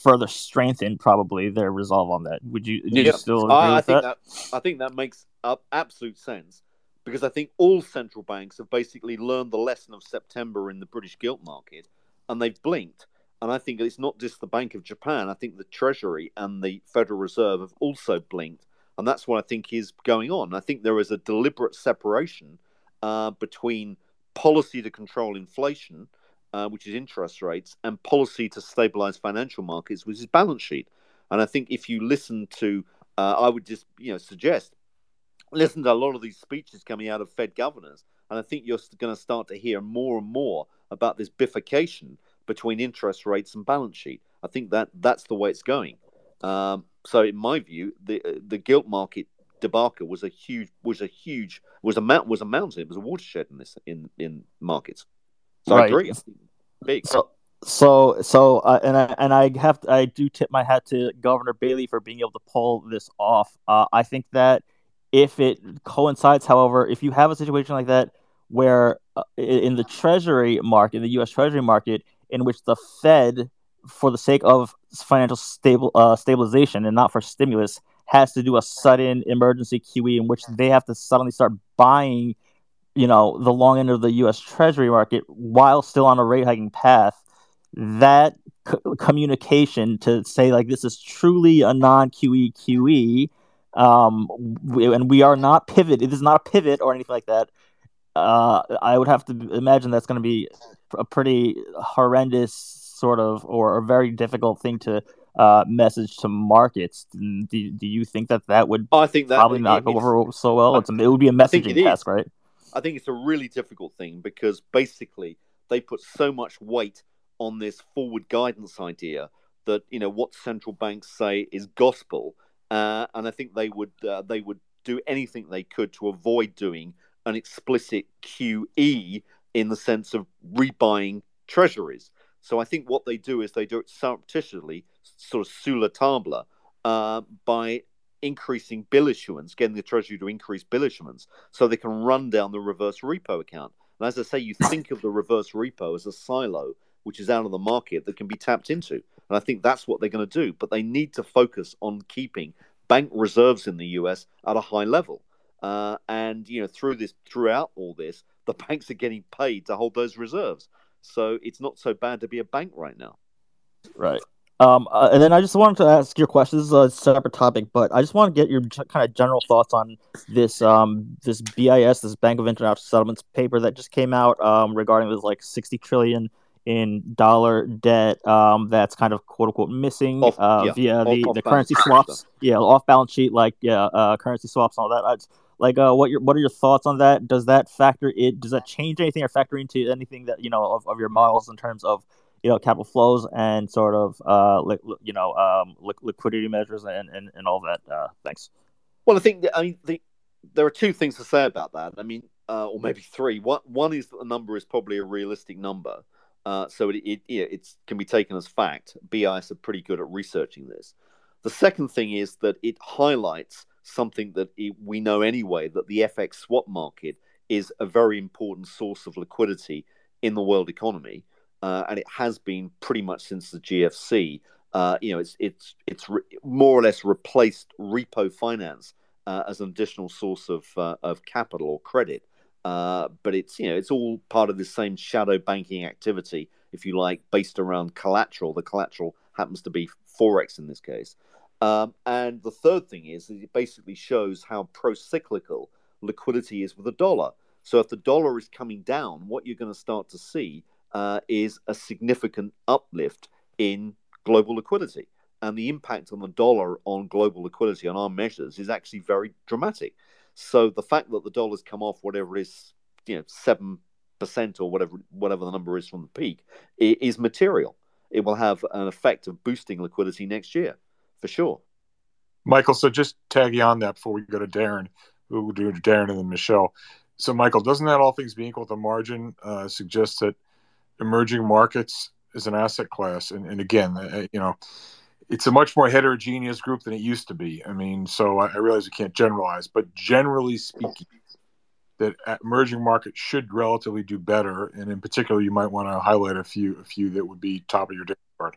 further strengthened probably their resolve on that. Would you, you still agree I, with I think that? that? I think that makes absolute sense because I think all central banks have basically learned the lesson of September in the British gilt market and they've blinked. And I think it's not just the Bank of Japan. I think the Treasury and the Federal Reserve have also blinked. And that's what I think is going on. I think there is a deliberate separation uh, between policy to control inflation, uh, which is interest rates, and policy to stabilize financial markets, which is balance sheet. And I think if you listen to, uh, I would just you know suggest listen to a lot of these speeches coming out of Fed governors, and I think you're going to start to hear more and more about this bifurcation between interest rates and balance sheet. I think that that's the way it's going. Um, so, in my view, the the gilt market debacle was a huge was a huge was a mount was a mountain. It was a watershed in this in in markets. So right. I agree. Big. So, so so uh, and I and I have to, I do tip my hat to Governor Bailey for being able to pull this off. Uh, I think that if it coincides, however, if you have a situation like that where uh, in the Treasury market, in the U.S. Treasury market, in which the Fed, for the sake of financial stable uh, stabilization and not for stimulus, has to do a sudden emergency QE in which they have to suddenly start buying, you know, the long end of the U.S. Treasury market while still on a rate hiking path. That communication to say like this is truly a non QE QE, um, we, and we are not pivot. It is not a pivot or anything like that. Uh, I would have to imagine that's going to be a pretty horrendous sort of or a very difficult thing to uh, message to markets. Do, do you think that that would I think that probably not go over so well? It's a, it would be a messaging task, right? I think it's a really difficult thing because basically they put so much weight on this forward guidance idea that you know what central banks say is gospel, uh, and I think they would uh, they would do anything they could to avoid doing an explicit QE in the sense of rebuying treasuries. So I think what they do is they do it surreptitiously, sort of sous la table, uh, by increasing bill issuance, getting the Treasury to increase bill issuance, so they can run down the reverse repo account. And as I say, you think of the reverse repo as a silo which is out of the market that can be tapped into. And I think that's what they're going to do. But they need to focus on keeping bank reserves in the US at a high level. Uh, and you know, through this, throughout all this, the banks are getting paid to hold those reserves. So it's not so bad to be a bank right now. Right. Um, uh, and then I just wanted to ask your question. This is a separate topic, but I just want to get your kind of general thoughts on this um, this BIS, this Bank of International Settlements paper that just came out um, regarding this like sixty trillion in dollar debt um, that's kind of quote unquote missing off, uh, yeah, via the, off, the currency swaps. Yeah, off balance sheet like yeah, uh, currency swaps and all that. Just, like, uh, what your what are your thoughts on that? Does that factor it? Does that change anything or factor into anything that you know of, of your models in terms of you know capital flows and sort of uh, li- you know um, li- liquidity measures and, and, and all that? Uh, thanks. Well, I think I mean the, there are two things to say about that. I mean, uh, or maybe three. One one is that the number is probably a realistic number, uh, so it it it can be taken as fact. BIS are pretty good at researching this. The second thing is that it highlights something that we know anyway that the FX swap market is a very important source of liquidity in the world economy, uh, and it has been pretty much since the GFC. Uh, you know, it's it's it's re- more or less replaced repo finance uh, as an additional source of uh, of capital or credit. Uh, but it's you know it's all part of the same shadow banking activity, if you like, based around collateral. The collateral happens to be forex in this case. Um, and the third thing is that it basically shows how pro cyclical liquidity is with the dollar. So if the dollar is coming down, what you're going to start to see uh, is a significant uplift in global liquidity. And the impact on the dollar on global liquidity on our measures is actually very dramatic. So the fact that the dollar's come off whatever it is, you know, seven percent or whatever whatever the number is from the peak, is material. It will have an effect of boosting liquidity next year for sure. Michael, so just tagging on that before we go to Darren, we'll do Darren and then Michelle. So, Michael, doesn't that all things being equal, the margin uh, suggests that emerging markets is an asset class? And, and again, uh, you know, it's a much more heterogeneous group than it used to be. I mean, so I, I realize you can't generalize, but generally speaking, that emerging markets should relatively do better, and in particular, you might want to highlight a few, a few that would be top of your card.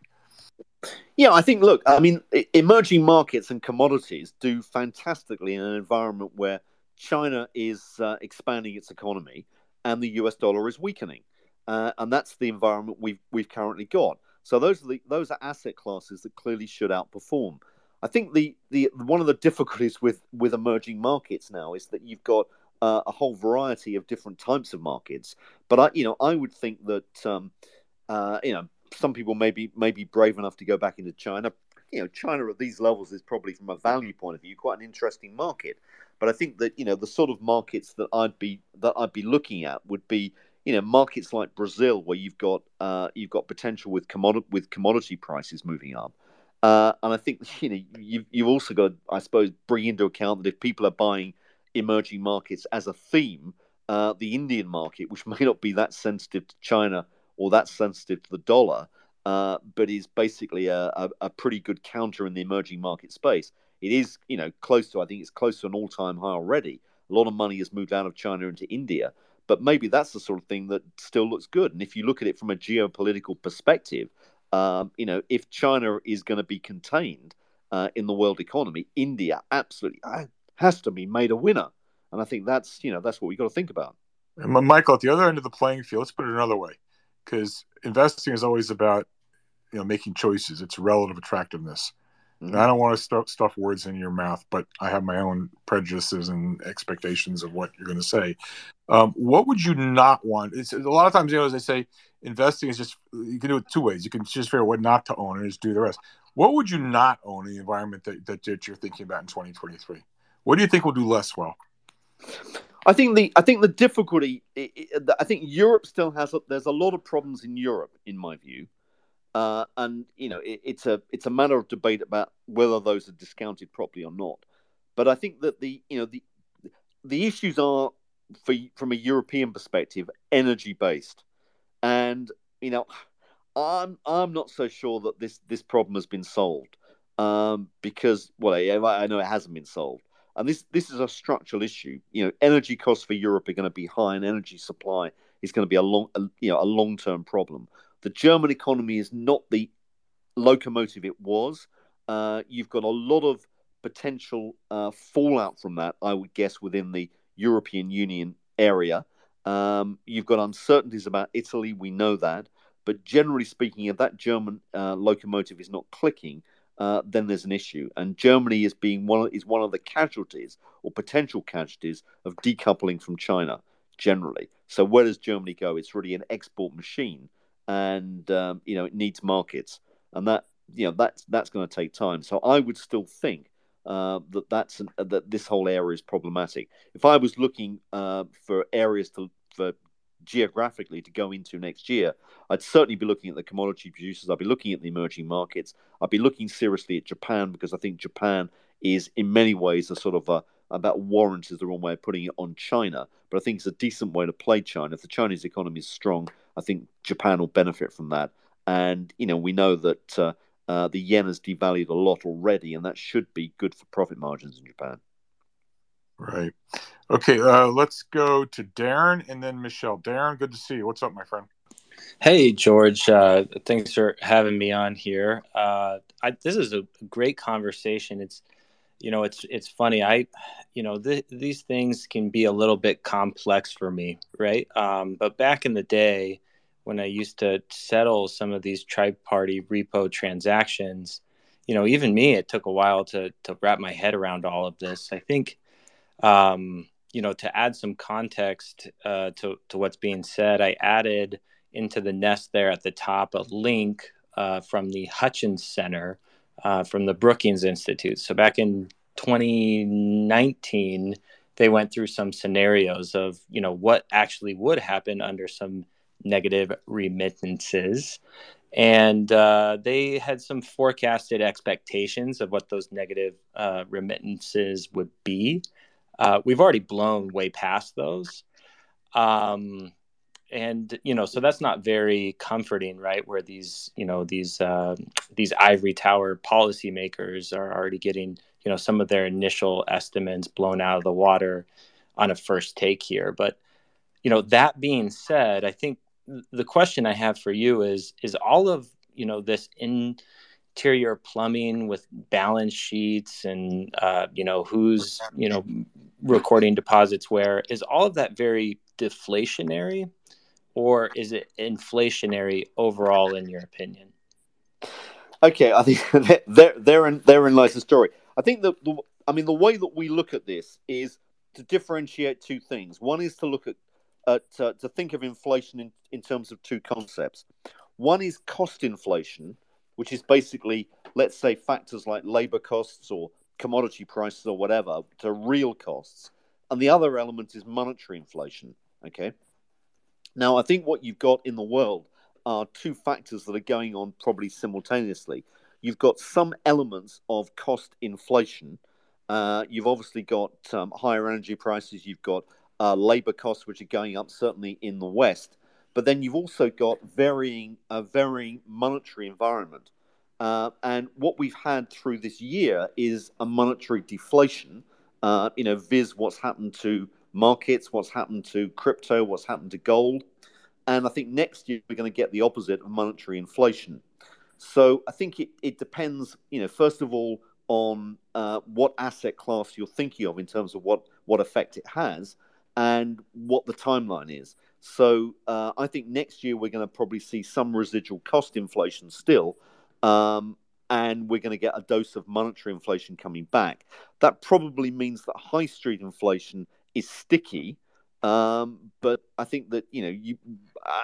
Yeah, I think, look, I mean, emerging markets and commodities do fantastically in an environment where China is uh, expanding its economy and the US dollar is weakening. Uh, and that's the environment we've, we've currently got. So those are, the, those are asset classes that clearly should outperform. I think the, the one of the difficulties with, with emerging markets now is that you've got uh, a whole variety of different types of markets. But I, you know, I would think that um, uh, you know some people may be, may be brave enough to go back into China. You know, China at these levels is probably, from a value point of view, quite an interesting market. But I think that you know the sort of markets that I'd be that I'd be looking at would be you know markets like Brazil, where you've got uh, you've got potential with commodity with commodity prices moving up. Uh, and I think you know you've, you've also got, I suppose, bring into account that if people are buying emerging markets as a theme, uh, the Indian market, which may not be that sensitive to China or that sensitive to the dollar, uh, but is basically a, a, a, pretty good counter in the emerging market space. It is, you know, close to, I think it's close to an all time high already. A lot of money has moved out of China into India. But maybe that's the sort of thing that still looks good. And if you look at it from a geopolitical perspective, um, you know, if China is going to be contained uh, in the world economy, India absolutely uh, has to be made a winner. And I think that's you know that's what we got to think about. And Michael, at the other end of the playing field, let's put it another way, because investing is always about you know making choices. It's relative attractiveness. Mm-hmm. I don't want to stuff, stuff words in your mouth, but I have my own prejudices and expectations of what you're going to say. Um, what would you not want? It's a lot of times, you know, as I say, investing is just you can do it two ways. You can just figure out what not to own and just do the rest. What would you not own in the environment that, that, that you're thinking about in 2023? What do you think will do less well? I think the I think the difficulty. I think Europe still has. There's a lot of problems in Europe, in my view. Uh, and you know, it, it's a it's a matter of debate about whether those are discounted properly or not. But I think that the you know the the issues are for from a European perspective energy based, and you know, I'm I'm not so sure that this this problem has been solved um, because well I, I know it hasn't been solved. And this this is a structural issue. You know, energy costs for Europe are going to be high, and energy supply is going to be a long, a, you know, a long term problem. The German economy is not the locomotive it was. Uh, you've got a lot of potential uh, fallout from that, I would guess, within the European Union area. Um, you've got uncertainties about Italy, we know that. But generally speaking, if that German uh, locomotive is not clicking, uh, then there's an issue. And Germany is being one is one of the casualties or potential casualties of decoupling from China generally. So where does Germany go? It's really an export machine and um, you know it needs markets, and that you know that's that's going to take time. So I would still think uh, that that's an, uh, that this whole area is problematic. If I was looking uh, for areas to for geographically to go into next year, I'd certainly be looking at the commodity producers. I'd be looking at the emerging markets. I'd be looking seriously at Japan because I think Japan is in many ways a sort of a about warrant is the wrong way of putting it on China, but I think it's a decent way to play China. If the Chinese economy is strong, I think Japan will benefit from that. And you know, we know that uh, uh, the yen has devalued a lot already, and that should be good for profit margins in Japan. Right. Okay. Uh, let's go to Darren and then Michelle. Darren, good to see you. What's up, my friend? Hey, George. Uh, thanks for having me on here. Uh, I, this is a great conversation. It's you know it's it's funny i you know th- these things can be a little bit complex for me right um, but back in the day when i used to settle some of these tri-party repo transactions you know even me it took a while to to wrap my head around all of this i think um, you know to add some context uh, to to what's being said i added into the nest there at the top a link uh, from the hutchins center uh, from the Brookings Institute. So back in 2019, they went through some scenarios of you know what actually would happen under some negative remittances, and uh, they had some forecasted expectations of what those negative uh, remittances would be. Uh, we've already blown way past those. Um, and you know so that's not very comforting right where these you know these uh, these ivory tower policymakers are already getting you know some of their initial estimates blown out of the water on a first take here but you know that being said i think the question i have for you is is all of you know this interior plumbing with balance sheets and uh, you know who's you know recording deposits where is all of that very deflationary or is it inflationary overall in your opinion? Okay, I think there therein therein lies the story. I think that the I mean the way that we look at this is to differentiate two things. One is to look at uh, to think of inflation in, in terms of two concepts. One is cost inflation, which is basically let's say factors like labor costs or commodity prices or whatever to real costs, and the other element is monetary inflation. Okay, now, I think what you've got in the world are two factors that are going on probably simultaneously. You've got some elements of cost inflation. Uh, you've obviously got um, higher energy prices. You've got uh, labor costs, which are going up, certainly in the West. But then you've also got varying, a varying monetary environment. Uh, and what we've had through this year is a monetary deflation. Uh, you know, viz what's happened to markets, what's happened to crypto, what's happened to gold. And I think next year we're going to get the opposite of monetary inflation. So I think it, it depends, you know, first of all, on uh, what asset class you're thinking of in terms of what, what effect it has and what the timeline is. So uh, I think next year we're going to probably see some residual cost inflation still, um, and we're going to get a dose of monetary inflation coming back. That probably means that high street inflation is sticky. Um, but I think that you know, you,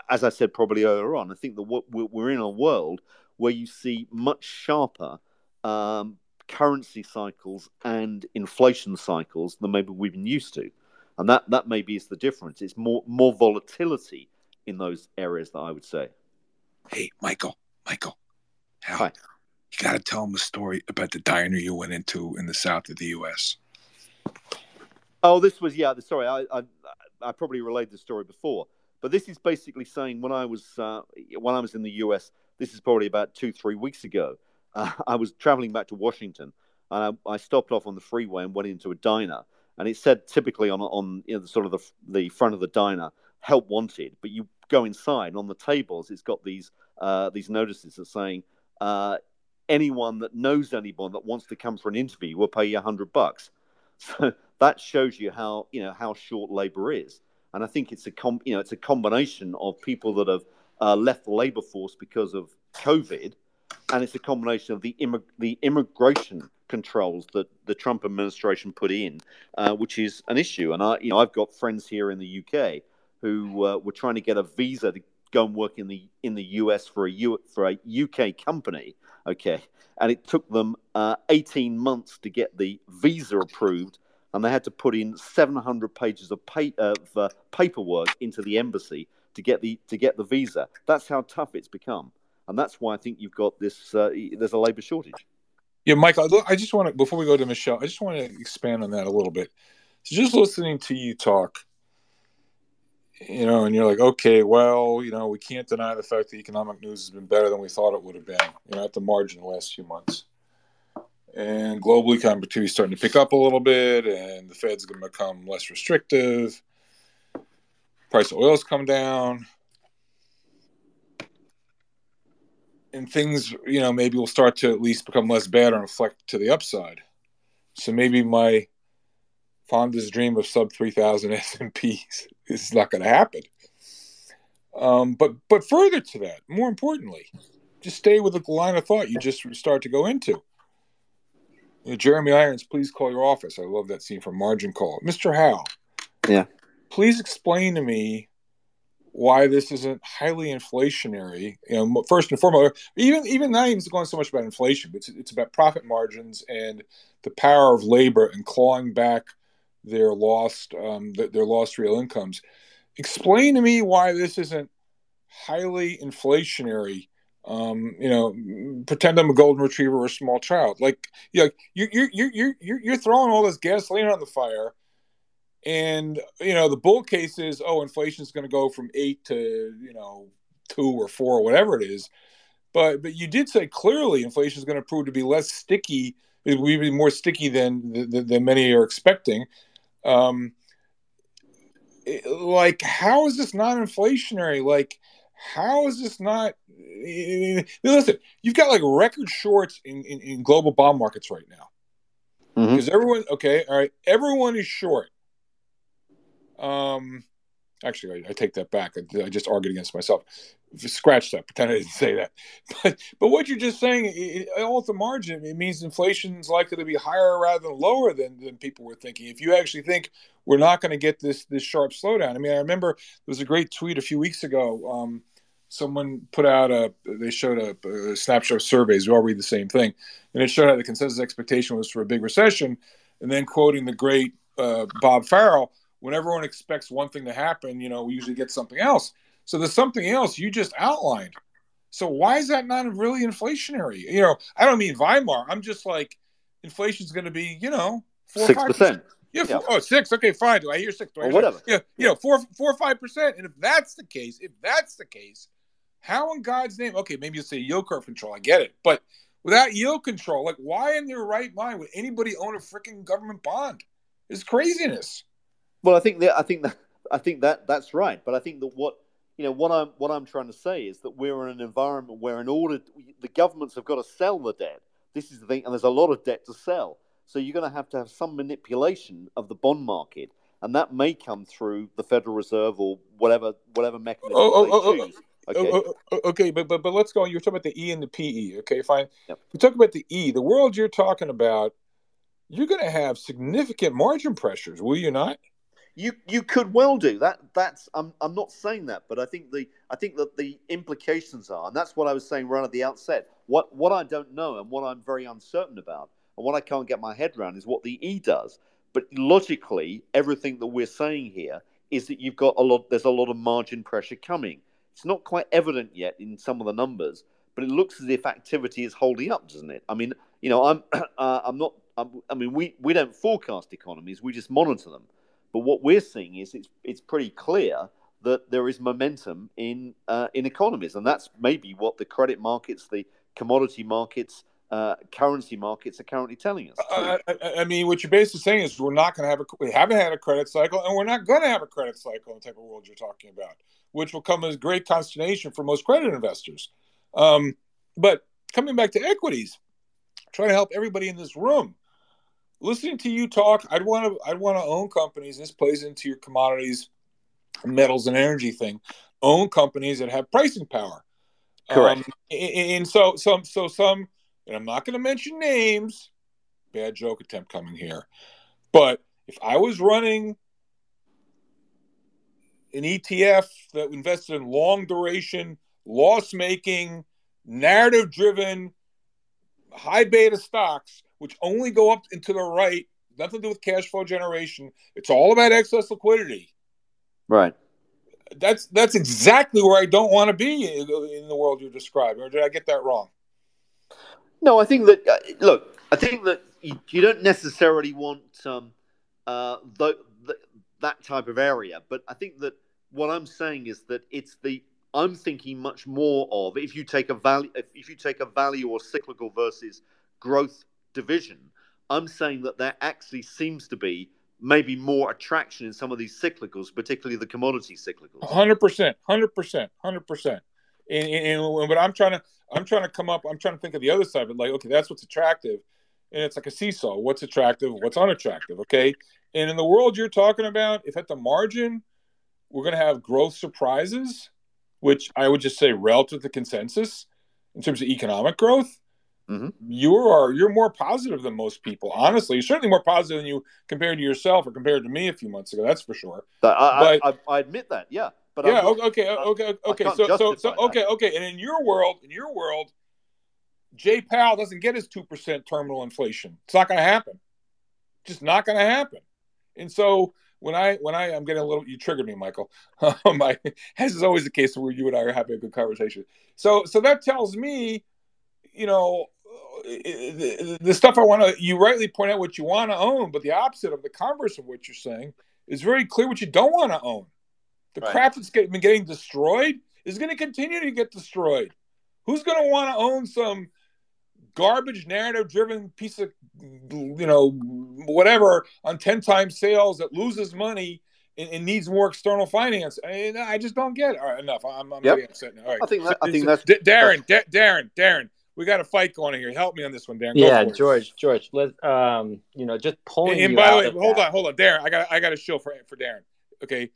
as I said probably earlier on, I think that we're in a world where you see much sharper um, currency cycles and inflation cycles than maybe we've been used to, and that that maybe is the difference. It's more more volatility in those areas that I would say. Hey, Michael, Michael, Hi you got to tell them a story about the diner you went into in the south of the U.S. Oh, this was yeah. Sorry, I I, I probably relayed the story before, but this is basically saying when I was uh, when I was in the U.S. This is probably about two three weeks ago. Uh, I was traveling back to Washington, and I, I, stopped off on the freeway and went into a diner, and it said typically on on you know, the, sort of the the front of the diner, "Help wanted," but you go inside and on the tables, it's got these uh, these notices that saying. Uh, anyone that knows anyone that wants to come for an interview will pay you a hundred bucks. So that shows you how you know how short labour is, and I think it's a com- you know it's a combination of people that have uh, left the labour force because of COVID, and it's a combination of the immig- the immigration controls that the Trump administration put in, uh, which is an issue. And I you know I've got friends here in the UK who uh, were trying to get a visa to go and work in the in the US for a U, for a UK company Okay. And it took them uh, 18 months to get the visa approved, and they had to put in 700 pages of, of uh, paperwork into the embassy to get the to get the visa. That's how tough it's become, and that's why I think you've got this. Uh, there's a labour shortage. Yeah, Michael, I just want to before we go to Michelle, I just want to expand on that a little bit. So just listening to you talk, you know, and you're like, okay, well, you know, we can't deny the fact that economic news has been better than we thought it would have been, you know, at the margin the last few months. And global economic is starting to pick up a little bit, and the Fed's going to become less restrictive. Price of oil's come down. And things, you know, maybe will start to at least become less bad or inflect to the upside. So maybe my fondest dream of sub 3000 S&Ps is not going to happen. Um, but but further to that, more importantly, just stay with the line of thought you just start to go into. You know, Jeremy Irons, please call your office. I love that scene from Margin Call. Mr. Howell. Yeah. Please explain to me why this isn't highly inflationary. You know, first and foremost, even even not even going so much about inflation, but it's, it's about profit margins and the power of labor and clawing back their lost um, their lost real incomes. Explain to me why this isn't highly inflationary. Um, you know, pretend I'm a golden retriever or a small child. Like, you know, you're, you're, you you you're throwing all this gasoline on the fire, and you know the bull case is, oh, inflation is going to go from eight to you know two or four or whatever it is. But but you did say clearly inflation is going to prove to be less sticky. It will be more sticky than, than than many are expecting. Um, like, how is this not inflationary? Like, how is this not? Listen, you've got like record shorts in, in, in global bond markets right now because mm-hmm. everyone, okay, all right, everyone is short. Um, actually, I, I take that back. I, I, just argued against myself. Scratch that. Pretend I didn't say that. But but what you're just saying, it, all at the margin, it means inflation is likely to be higher rather than lower than, than people were thinking. If you actually think we're not going to get this this sharp slowdown, I mean, I remember there was a great tweet a few weeks ago. Um, someone put out a they showed a, a, snapshot of surveys we all read the same thing and it showed how the consensus expectation was for a big recession and then quoting the great uh, bob farrell when everyone expects one thing to happen, you know, we usually get something else. So there's something else you just outlined. So why is that not really inflationary? You know, I don't mean Weimar. I'm just like inflation is going to be, you know, six percent. Yeah, four, yeah. oh six. Okay, fine. Do I hear six? Do I or whatever. Yeah, you know, four, four or five percent. And if that's the case, if that's the case, how in God's name? Okay, maybe you say yield curve control. I get it, but without yield control, like why in their right mind would anybody own a freaking government bond? It's craziness. Well, I think that I think that I think that that's right. But I think that what you know what I'm what I'm trying to say is that we're in an environment where, in order the governments have got to sell the debt. This is the thing, and there's a lot of debt to sell. So you're going to have to have some manipulation of the bond market, and that may come through the Federal Reserve or whatever whatever mechanism oh, oh, oh, oh, oh Okay. Oh, oh, oh, okay, but but but let's go. You're talking about the E and the PE. Okay, fine. Yep. We talk about the E. The world you're talking about, you're going to have significant margin pressures, will you not? You you could well do that. That's I'm I'm not saying that, but I think the I think that the implications are, and that's what I was saying right at the outset. What what I don't know and what I'm very uncertain about, and what I can't get my head around is what the E does. But logically, everything that we're saying here is that you've got a lot. There's a lot of margin pressure coming it's not quite evident yet in some of the numbers, but it looks as if activity is holding up, doesn't it? I mean, you know, I'm uh, I'm not. I'm, i mean, we we don't forecast economies; we just monitor them. But what we're seeing is it's it's pretty clear that there is momentum in uh, in economies, and that's maybe what the credit markets, the commodity markets, uh, currency markets are currently telling us. Uh, I, I, mean, what you're basically saying is we're not going to have a we haven't had a credit cycle, and we're not going to have a credit cycle in the type of world you're talking about which will come as great consternation for most credit investors. Um, but coming back to equities, trying to help everybody in this room. Listening to you talk, I'd want to I'd want to own companies. This plays into your commodities, metals, and energy thing. Own companies that have pricing power. Correct. Um, and so some so some, and I'm not going to mention names. Bad joke attempt coming here, but if I was running an ETF that invested in long duration, loss making, narrative driven, high beta stocks, which only go up and to the right, nothing to do with cash flow generation. It's all about excess liquidity. Right. That's that's exactly where I don't want to be in the world you're describing. Or did I get that wrong? No, I think that uh, look, I think that you, you don't necessarily want um, uh, the, the, that type of area, but I think that what I'm saying is that it's the I'm thinking much more of if you take a value if you take a value or cyclical versus growth division, I'm saying that there actually seems to be maybe more attraction in some of these cyclicals, particularly the commodity cyclicals. Hundred percent, hundred percent, hundred percent. And but I'm trying to I'm trying to come up. I'm trying to think of the other side of it. Like, okay, that's what's attractive, and it's like a seesaw. What's attractive? What's unattractive? Okay. And in the world you're talking about, if at the margin we're going to have growth surprises, which I would just say relative to consensus in terms of economic growth. Mm-hmm. You are you're more positive than most people. Honestly, you're certainly more positive than you compared to yourself or compared to me a few months ago. That's for sure. I, but, I, I admit that. Yeah. But yeah. Not, okay. Okay. Okay. So so so okay. That. Okay. And in your world, in your world, Jay Powell doesn't get his two percent terminal inflation. It's not going to happen. Just not going to happen. And so when I when I I'm getting a little you triggered me, Michael. Um, I, as is always the case where you and I are having a good conversation. So so that tells me, you know, Uh, the, the stuff I want to. You rightly point out what you want to own, but the opposite of the converse of what you're saying is very clear what you don't want to own. The right. crap that's been getting destroyed is going to continue to get destroyed. Who's going to want to own some garbage narrative driven piece of you know whatever on 10 times sales that loses money and, and needs more external finance I, I just don't get it all right enough i'm, I'm yep. upset now all right i think that, i think that's darren darren darren we got a fight going on here help me on this one darren yeah george george let um you know just pulling and, and by the way hold that. on hold on darren i got i got a show for for darren okay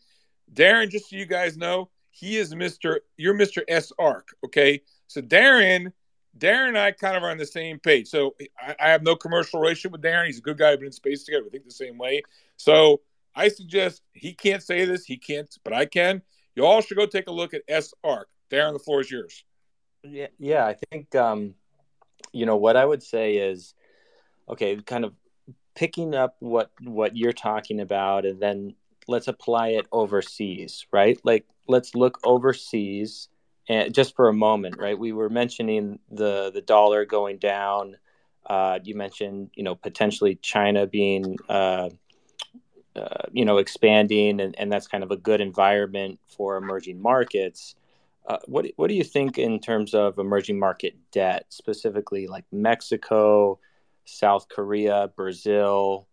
darren just so you guys know he is mr you're mr s arc okay so darren Darren and I kind of are on the same page. So I, I, have no commercial relationship with Darren. He's a good guy. We've been in space together. We think the same way. So I suggest he can't say this. He can't, but I can. You all should go take a look at S Arc. Darren, the floor is yours. Yeah, yeah. I think um, you know what I would say is okay. Kind of picking up what what you're talking about, and then let's apply it overseas, right? Like let's look overseas and just for a moment, right? We were mentioning the the dollar going down. Uh, you mentioned, you know, potentially China being, uh, uh, you know, expanding, and, and that's kind of a good environment for emerging markets. Uh, what what do you think in terms of emerging market debt, specifically like Mexico, South Korea, Brazil?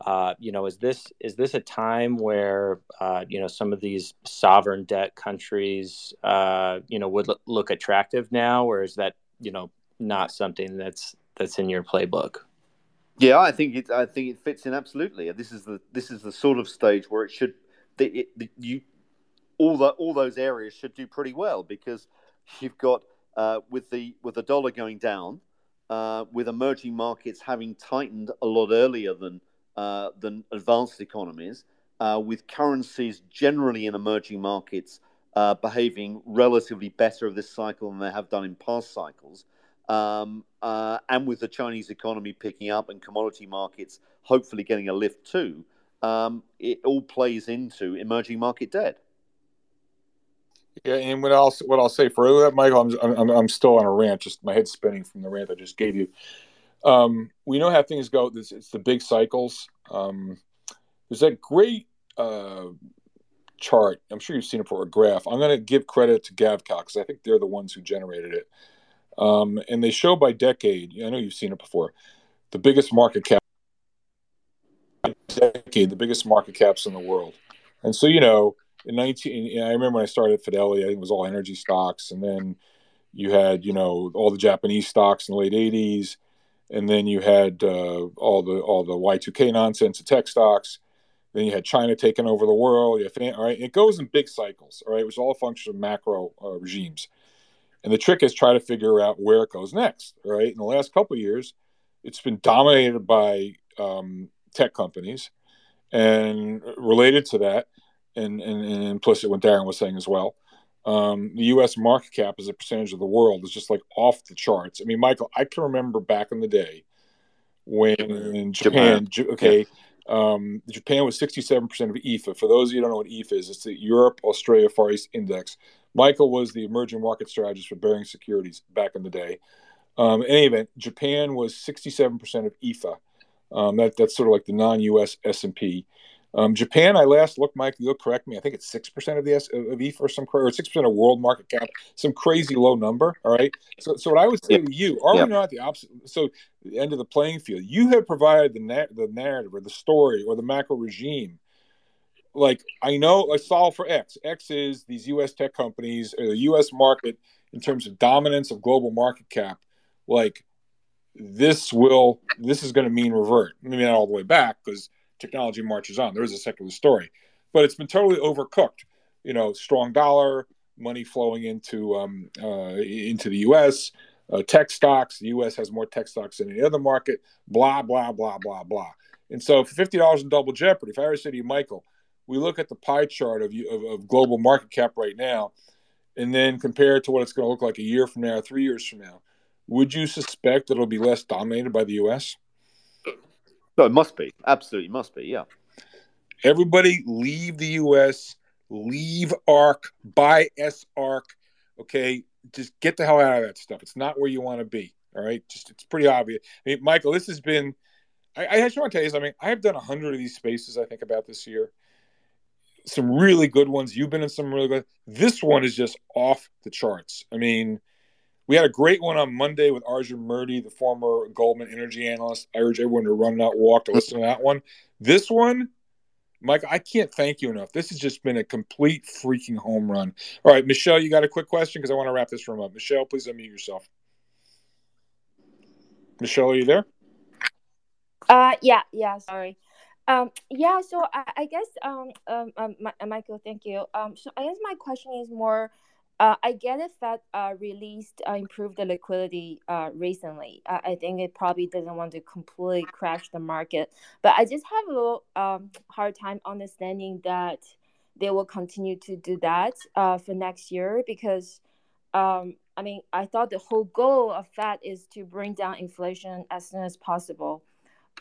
uh, you know, is this is this a time where uh, you know some of these sovereign debt countries, uh, you know, would look attractive now, or is that you know not something that's that's in your playbook? Yeah, I think it. I think it fits in absolutely. This is the this is the sort of stage where it should. It, you all the all those areas should do pretty well because you've got uh, with the with the dollar going down, uh, with emerging markets having tightened a lot earlier than uh, than advanced economies, uh, with currencies generally in emerging markets uh, behaving relatively better this cycle than they have done in past cycles. Um, uh, and with the Chinese economy picking up and commodity markets hopefully getting a lift too, um, it all plays into emerging market debt. Yeah, and what else? What I'll say for that, Michael, I'm, I'm I'm still on a rant. Just my head's spinning from the rant I just gave you. Um, we know how things go. This it's the big cycles. Um, there's that great uh, chart. I'm sure you've seen it before. A graph. I'm going to give credit to Gavekal because I think they're the ones who generated it. Um, and they show by decade. I know you've seen it before. The biggest market cap decade, the biggest market caps in the world. And so, you know, in 19, I remember when I started at Fidelity, it was all energy stocks. And then you had, you know, all the Japanese stocks in the late 80s. And then you had uh, all the all the Y2K nonsense, the tech stocks. Then you had China taking over the world. You have, all right, it goes in big cycles. All right, it was all a function of macro uh, regimes. And the trick is try to figure out where it goes next. Right. In the last couple of years, it's been dominated by um, tech companies, and related to that, and, and, and, implicit what Darren was saying as well. Um, the U.S. market cap as a percentage of the world is just like off the charts. I mean, Michael, I can remember back in the day when Japan, Japan. okay, yeah. um, Japan was 67% of EAFE. For those of you who don't know what EAFE is, it's the Europe Australia Far East Index. Michael was the emerging market strategist for Baring Securities back in the day. Um, in any event, Japan was 67% of EAFE. Um, that, that's sort of like the non-U.S. S&P. Um, Japan, I last looked, Mike, you'll correct me. I think it's six percent of the S, of EAFE or some or six percent of world market cap, some crazy low number. All right. So, so what I would say yep. to you, are yep. we not the opposite? So, the end of the playing field. You have provided the na- the narrative or the story or the macro regime like I know I solve for X. X is these U.S. tech companies or the U.S. market in terms of dominance of global market cap. Like this will this is going to mean revert. Maybe not all the way back because technology marches on. There is a secular story, but it's been totally overcooked. You know, strong dollar, money flowing into um, uh, into the U.S. Uh, tech stocks. The U.S. has more tech stocks than any other market. Blah blah blah blah blah. And so, for fifty dollars in double jeopardy, if I ever say to you, Michael, we look at the pie chart of, of, of global market cap right now and then compare it to what it's going to look like a year from now, three years from now, would you suspect that it'll be less dominated by the U.S.? No, it must be. Absolutely must be. Yeah. Everybody leave the U.S., leave ARK, buy SARK. Okay. Just get the hell out of that stuff. It's not where you want to be. All right. Just, it's pretty obvious. I mean, Michael, this has been, I, I just want to tell you something. I have done a hundred of these spaces, I think, about this year some really good ones. You've been in some really good. This one is just off the charts. I mean, we had a great one on Monday with Arjun Murti, the former Goldman energy analyst. I urge everyone to run that walk to listen to that one. This one, Mike, I can't thank you enough. This has just been a complete freaking home run. All right, Michelle, you got a quick question because I want to wrap this room up. Michelle, please unmute yourself. Michelle, are you there? Uh, yeah, yeah. Sorry. Um, yeah, so I, I guess um, um, um, Michael, thank you. Um, so I guess my question is more. Uh, I get it that uh, released uh, improved the liquidity uh, recently. Uh, I think it probably doesn't want to completely crash the market, but I just have a little um, hard time understanding that they will continue to do that uh, for next year because um, I mean I thought the whole goal of Fed is to bring down inflation as soon as possible.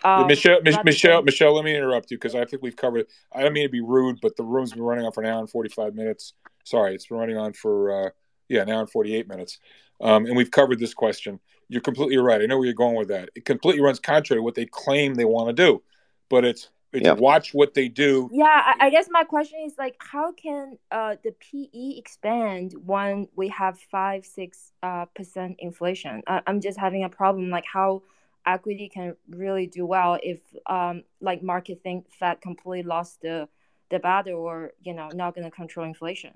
Um, Michelle, Michelle, Michelle, let me interrupt you because I think we've covered. I don't mean to be rude, but the room's been running on for an hour and forty-five minutes. Sorry, it's been running on for uh, yeah, an hour and forty-eight minutes, um, and we've covered this question. You're completely right. I know where you're going with that. It completely runs contrary to what they claim they want to do, but it's it's yeah. watch what they do. Yeah, I, I, guess my question is like, how can uh, the PE expand when we have five, six uh, percent inflation? I, I'm just having a problem. Like how equity can really do well if um, like market think Fed completely lost the the battle or you know not going to control inflation.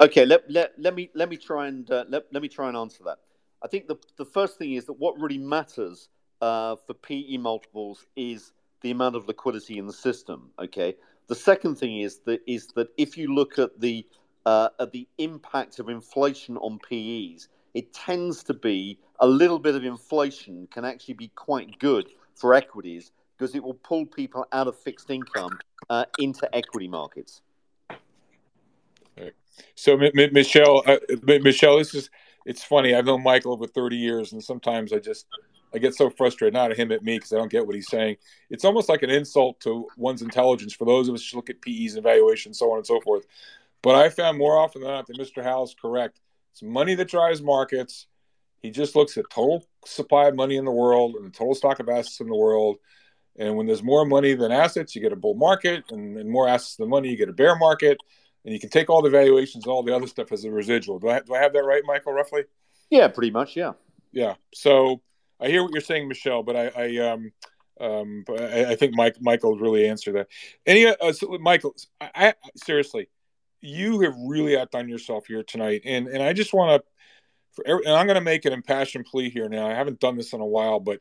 Okay, let, let, let me let me try and uh, let, let me try and answer that. I think the the first thing is that what really matters uh, for PE multiples is the amount of liquidity in the system. Okay. The second thing is that is that if you look at the uh, at the impact of inflation on PEs, it tends to be a little bit of inflation can actually be quite good for equities because it will pull people out of fixed income uh, into equity markets. So, M- M- Michelle, uh, M- Michelle, this is it's funny. I've known Michael over 30 years, and sometimes I just I get so frustrated, not at him, at me, because I don't get what he's saying. It's almost like an insult to one's intelligence for those of us who look at PEs and valuations, so on and so forth. But I found more often than not that Mr. Howell is correct. It's money that drives markets. He just looks at total supply of money in the world and the total stock of assets in the world. And when there's more money than assets, you get a bull market, and, and more assets than money, you get a bear market. And you can take all the valuations, all the other stuff as a residual. Do I, do I have that right, Michael? Roughly? Yeah, pretty much. Yeah. Yeah. So I hear what you're saying, Michelle, but I, I um, um, but I, I, think Mike Michael really answered that. Any, uh, so Michael, I, I, seriously, you have really outdone yourself here tonight, and and I just want to, and I'm going to make an impassioned plea here now. I haven't done this in a while, but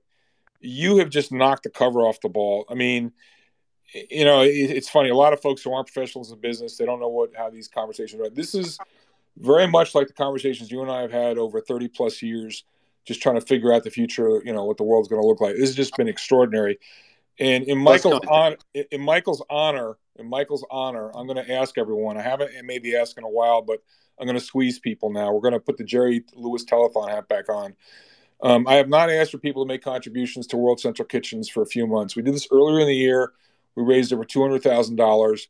you have just knocked the cover off the ball. I mean, you know, it, it's funny. A lot of folks who aren't professionals in business, they don't know what how these conversations are. This is very much like the conversations you and I have had over 30 plus years just trying to figure out the future, you know, what the world's going to look like. This has just been extraordinary. And in Michael's honor, in Michael's honor, in Michael's honor, I'm going to ask everyone. I haven't maybe asked in a while, but I'm going to squeeze people now. We're going to put the Jerry Lewis telethon hat back on. Um, I have not asked for people to make contributions to World Central Kitchens for a few months. We did this earlier in the year. We raised over two hundred thousand um, dollars.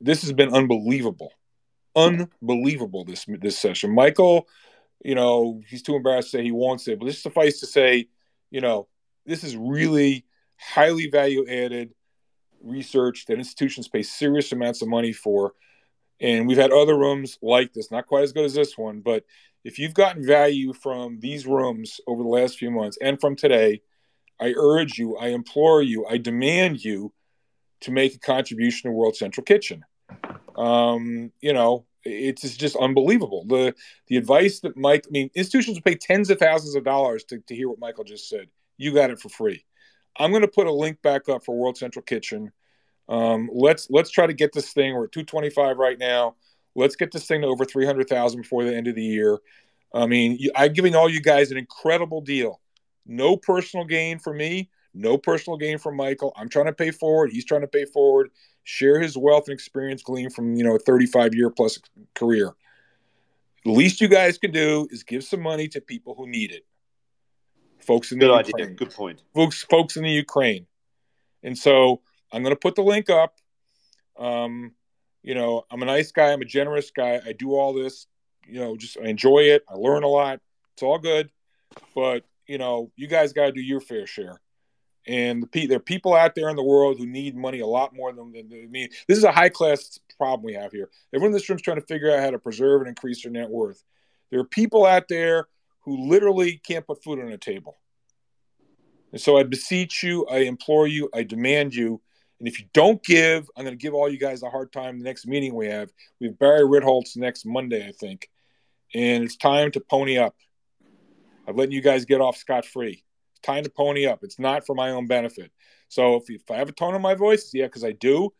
This has been unbelievable, unbelievable. This this session, Michael you know, he's too embarrassed to say he wants it. But just suffice to say, you know, this is really highly value added research that institutions pay serious amounts of money for. And we've had other rooms like this, not quite as good as this one, but if you've gotten value from these rooms over the last few months and from today, I urge you, I implore you, I demand you to make a contribution to World Central Kitchen. Um, you know, it's just unbelievable. The the advice that Mike, I mean, institutions pay tens of thousands of dollars to, to hear what Michael just said. You got it for free. I'm going to put a link back up for World Central Kitchen. Um, let's let's try to get this thing. We're at 225 right now. Let's get this thing to over 300,000 before the end of the year. I mean, I'm giving all you guys an incredible deal. No personal gain for me. No personal gain for Michael. I'm trying to pay forward. He's trying to pay forward share his wealth and experience gleaned from you know a 35 year plus career. The least you guys can do is give some money to people who need it. Folks in the good ukraine. Idea. good point. Folks folks in the ukraine. And so i'm going to put the link up. Um, you know i'm a nice guy. I'm a generous guy. I do all this you know just I enjoy it. I learn a lot. It's all good. But you know you guys got to do your fair share and the, there are people out there in the world who need money a lot more than, than, me. This is a high class problem we have here. Everyone in this room is trying to figure out how to preserve and increase their net worth. There are people out there who literally can't put food on a table. And so I beseech you, I implore you, I demand you. And if you don't give, I'm going to give all you guys a hard time the next meeting we have. We have Barry Ritholtz next Monday, I think. And it's time to pony up. I've letting you guys get off scot free time to pony up. It's not for my own benefit. So if, if I have a tone in my voice, yeah, because I do.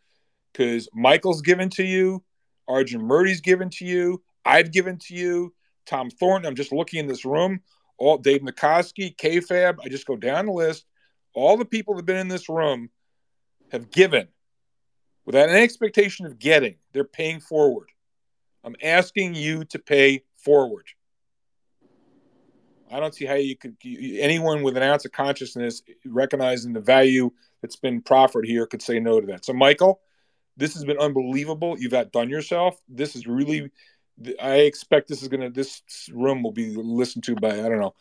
Because Michael's given to you, Arjun Murti's given to you, I've given to you, Tom Thornton. I'm just looking in this room. All Dave Nikoski, KFAB. I just go down the list. All the people that have been in this room have given without any expectation of getting. They're paying forward. I'm asking you to pay forward. I don't see how you could anyone with an ounce of consciousness recognizing the value that's been proffered here could say no to that. So, Michael, this has been unbelievable. You've outdone yourself. This is really. I expect this is gonna. This room will be listened to by I don't know,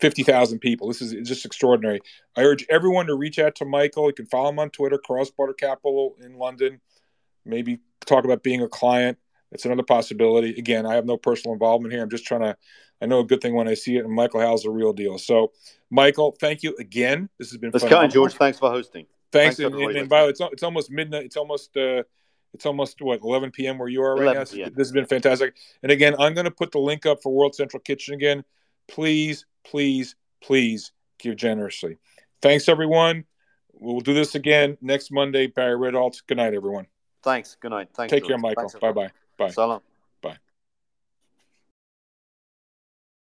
fifty thousand people. This is just extraordinary. I urge everyone to reach out to Michael. You can follow him on Twitter, CrossBorder Capital in London. Maybe talk about being a client. It's another possibility. Again, I have no personal involvement here. I'm just trying to. I know a good thing when I see it, and Michael Howell's the real deal. So, Michael, thank you again. This has been. That's kind, George. Thanks for hosting. Thanks, Thanks and, and, and by the way, it's, it's almost midnight. It's almost uh, it's almost what 11 p.m. where you are right now. This has been fantastic. And again, I'm going to put the link up for World Central Kitchen again. Please, please, please give generously. Thanks, everyone. We'll do this again next Monday. Barry Ritholtz. Good night, everyone. Thanks. Good night. Thanks. Take George. care, Michael. Bye bye. Bye. Salam.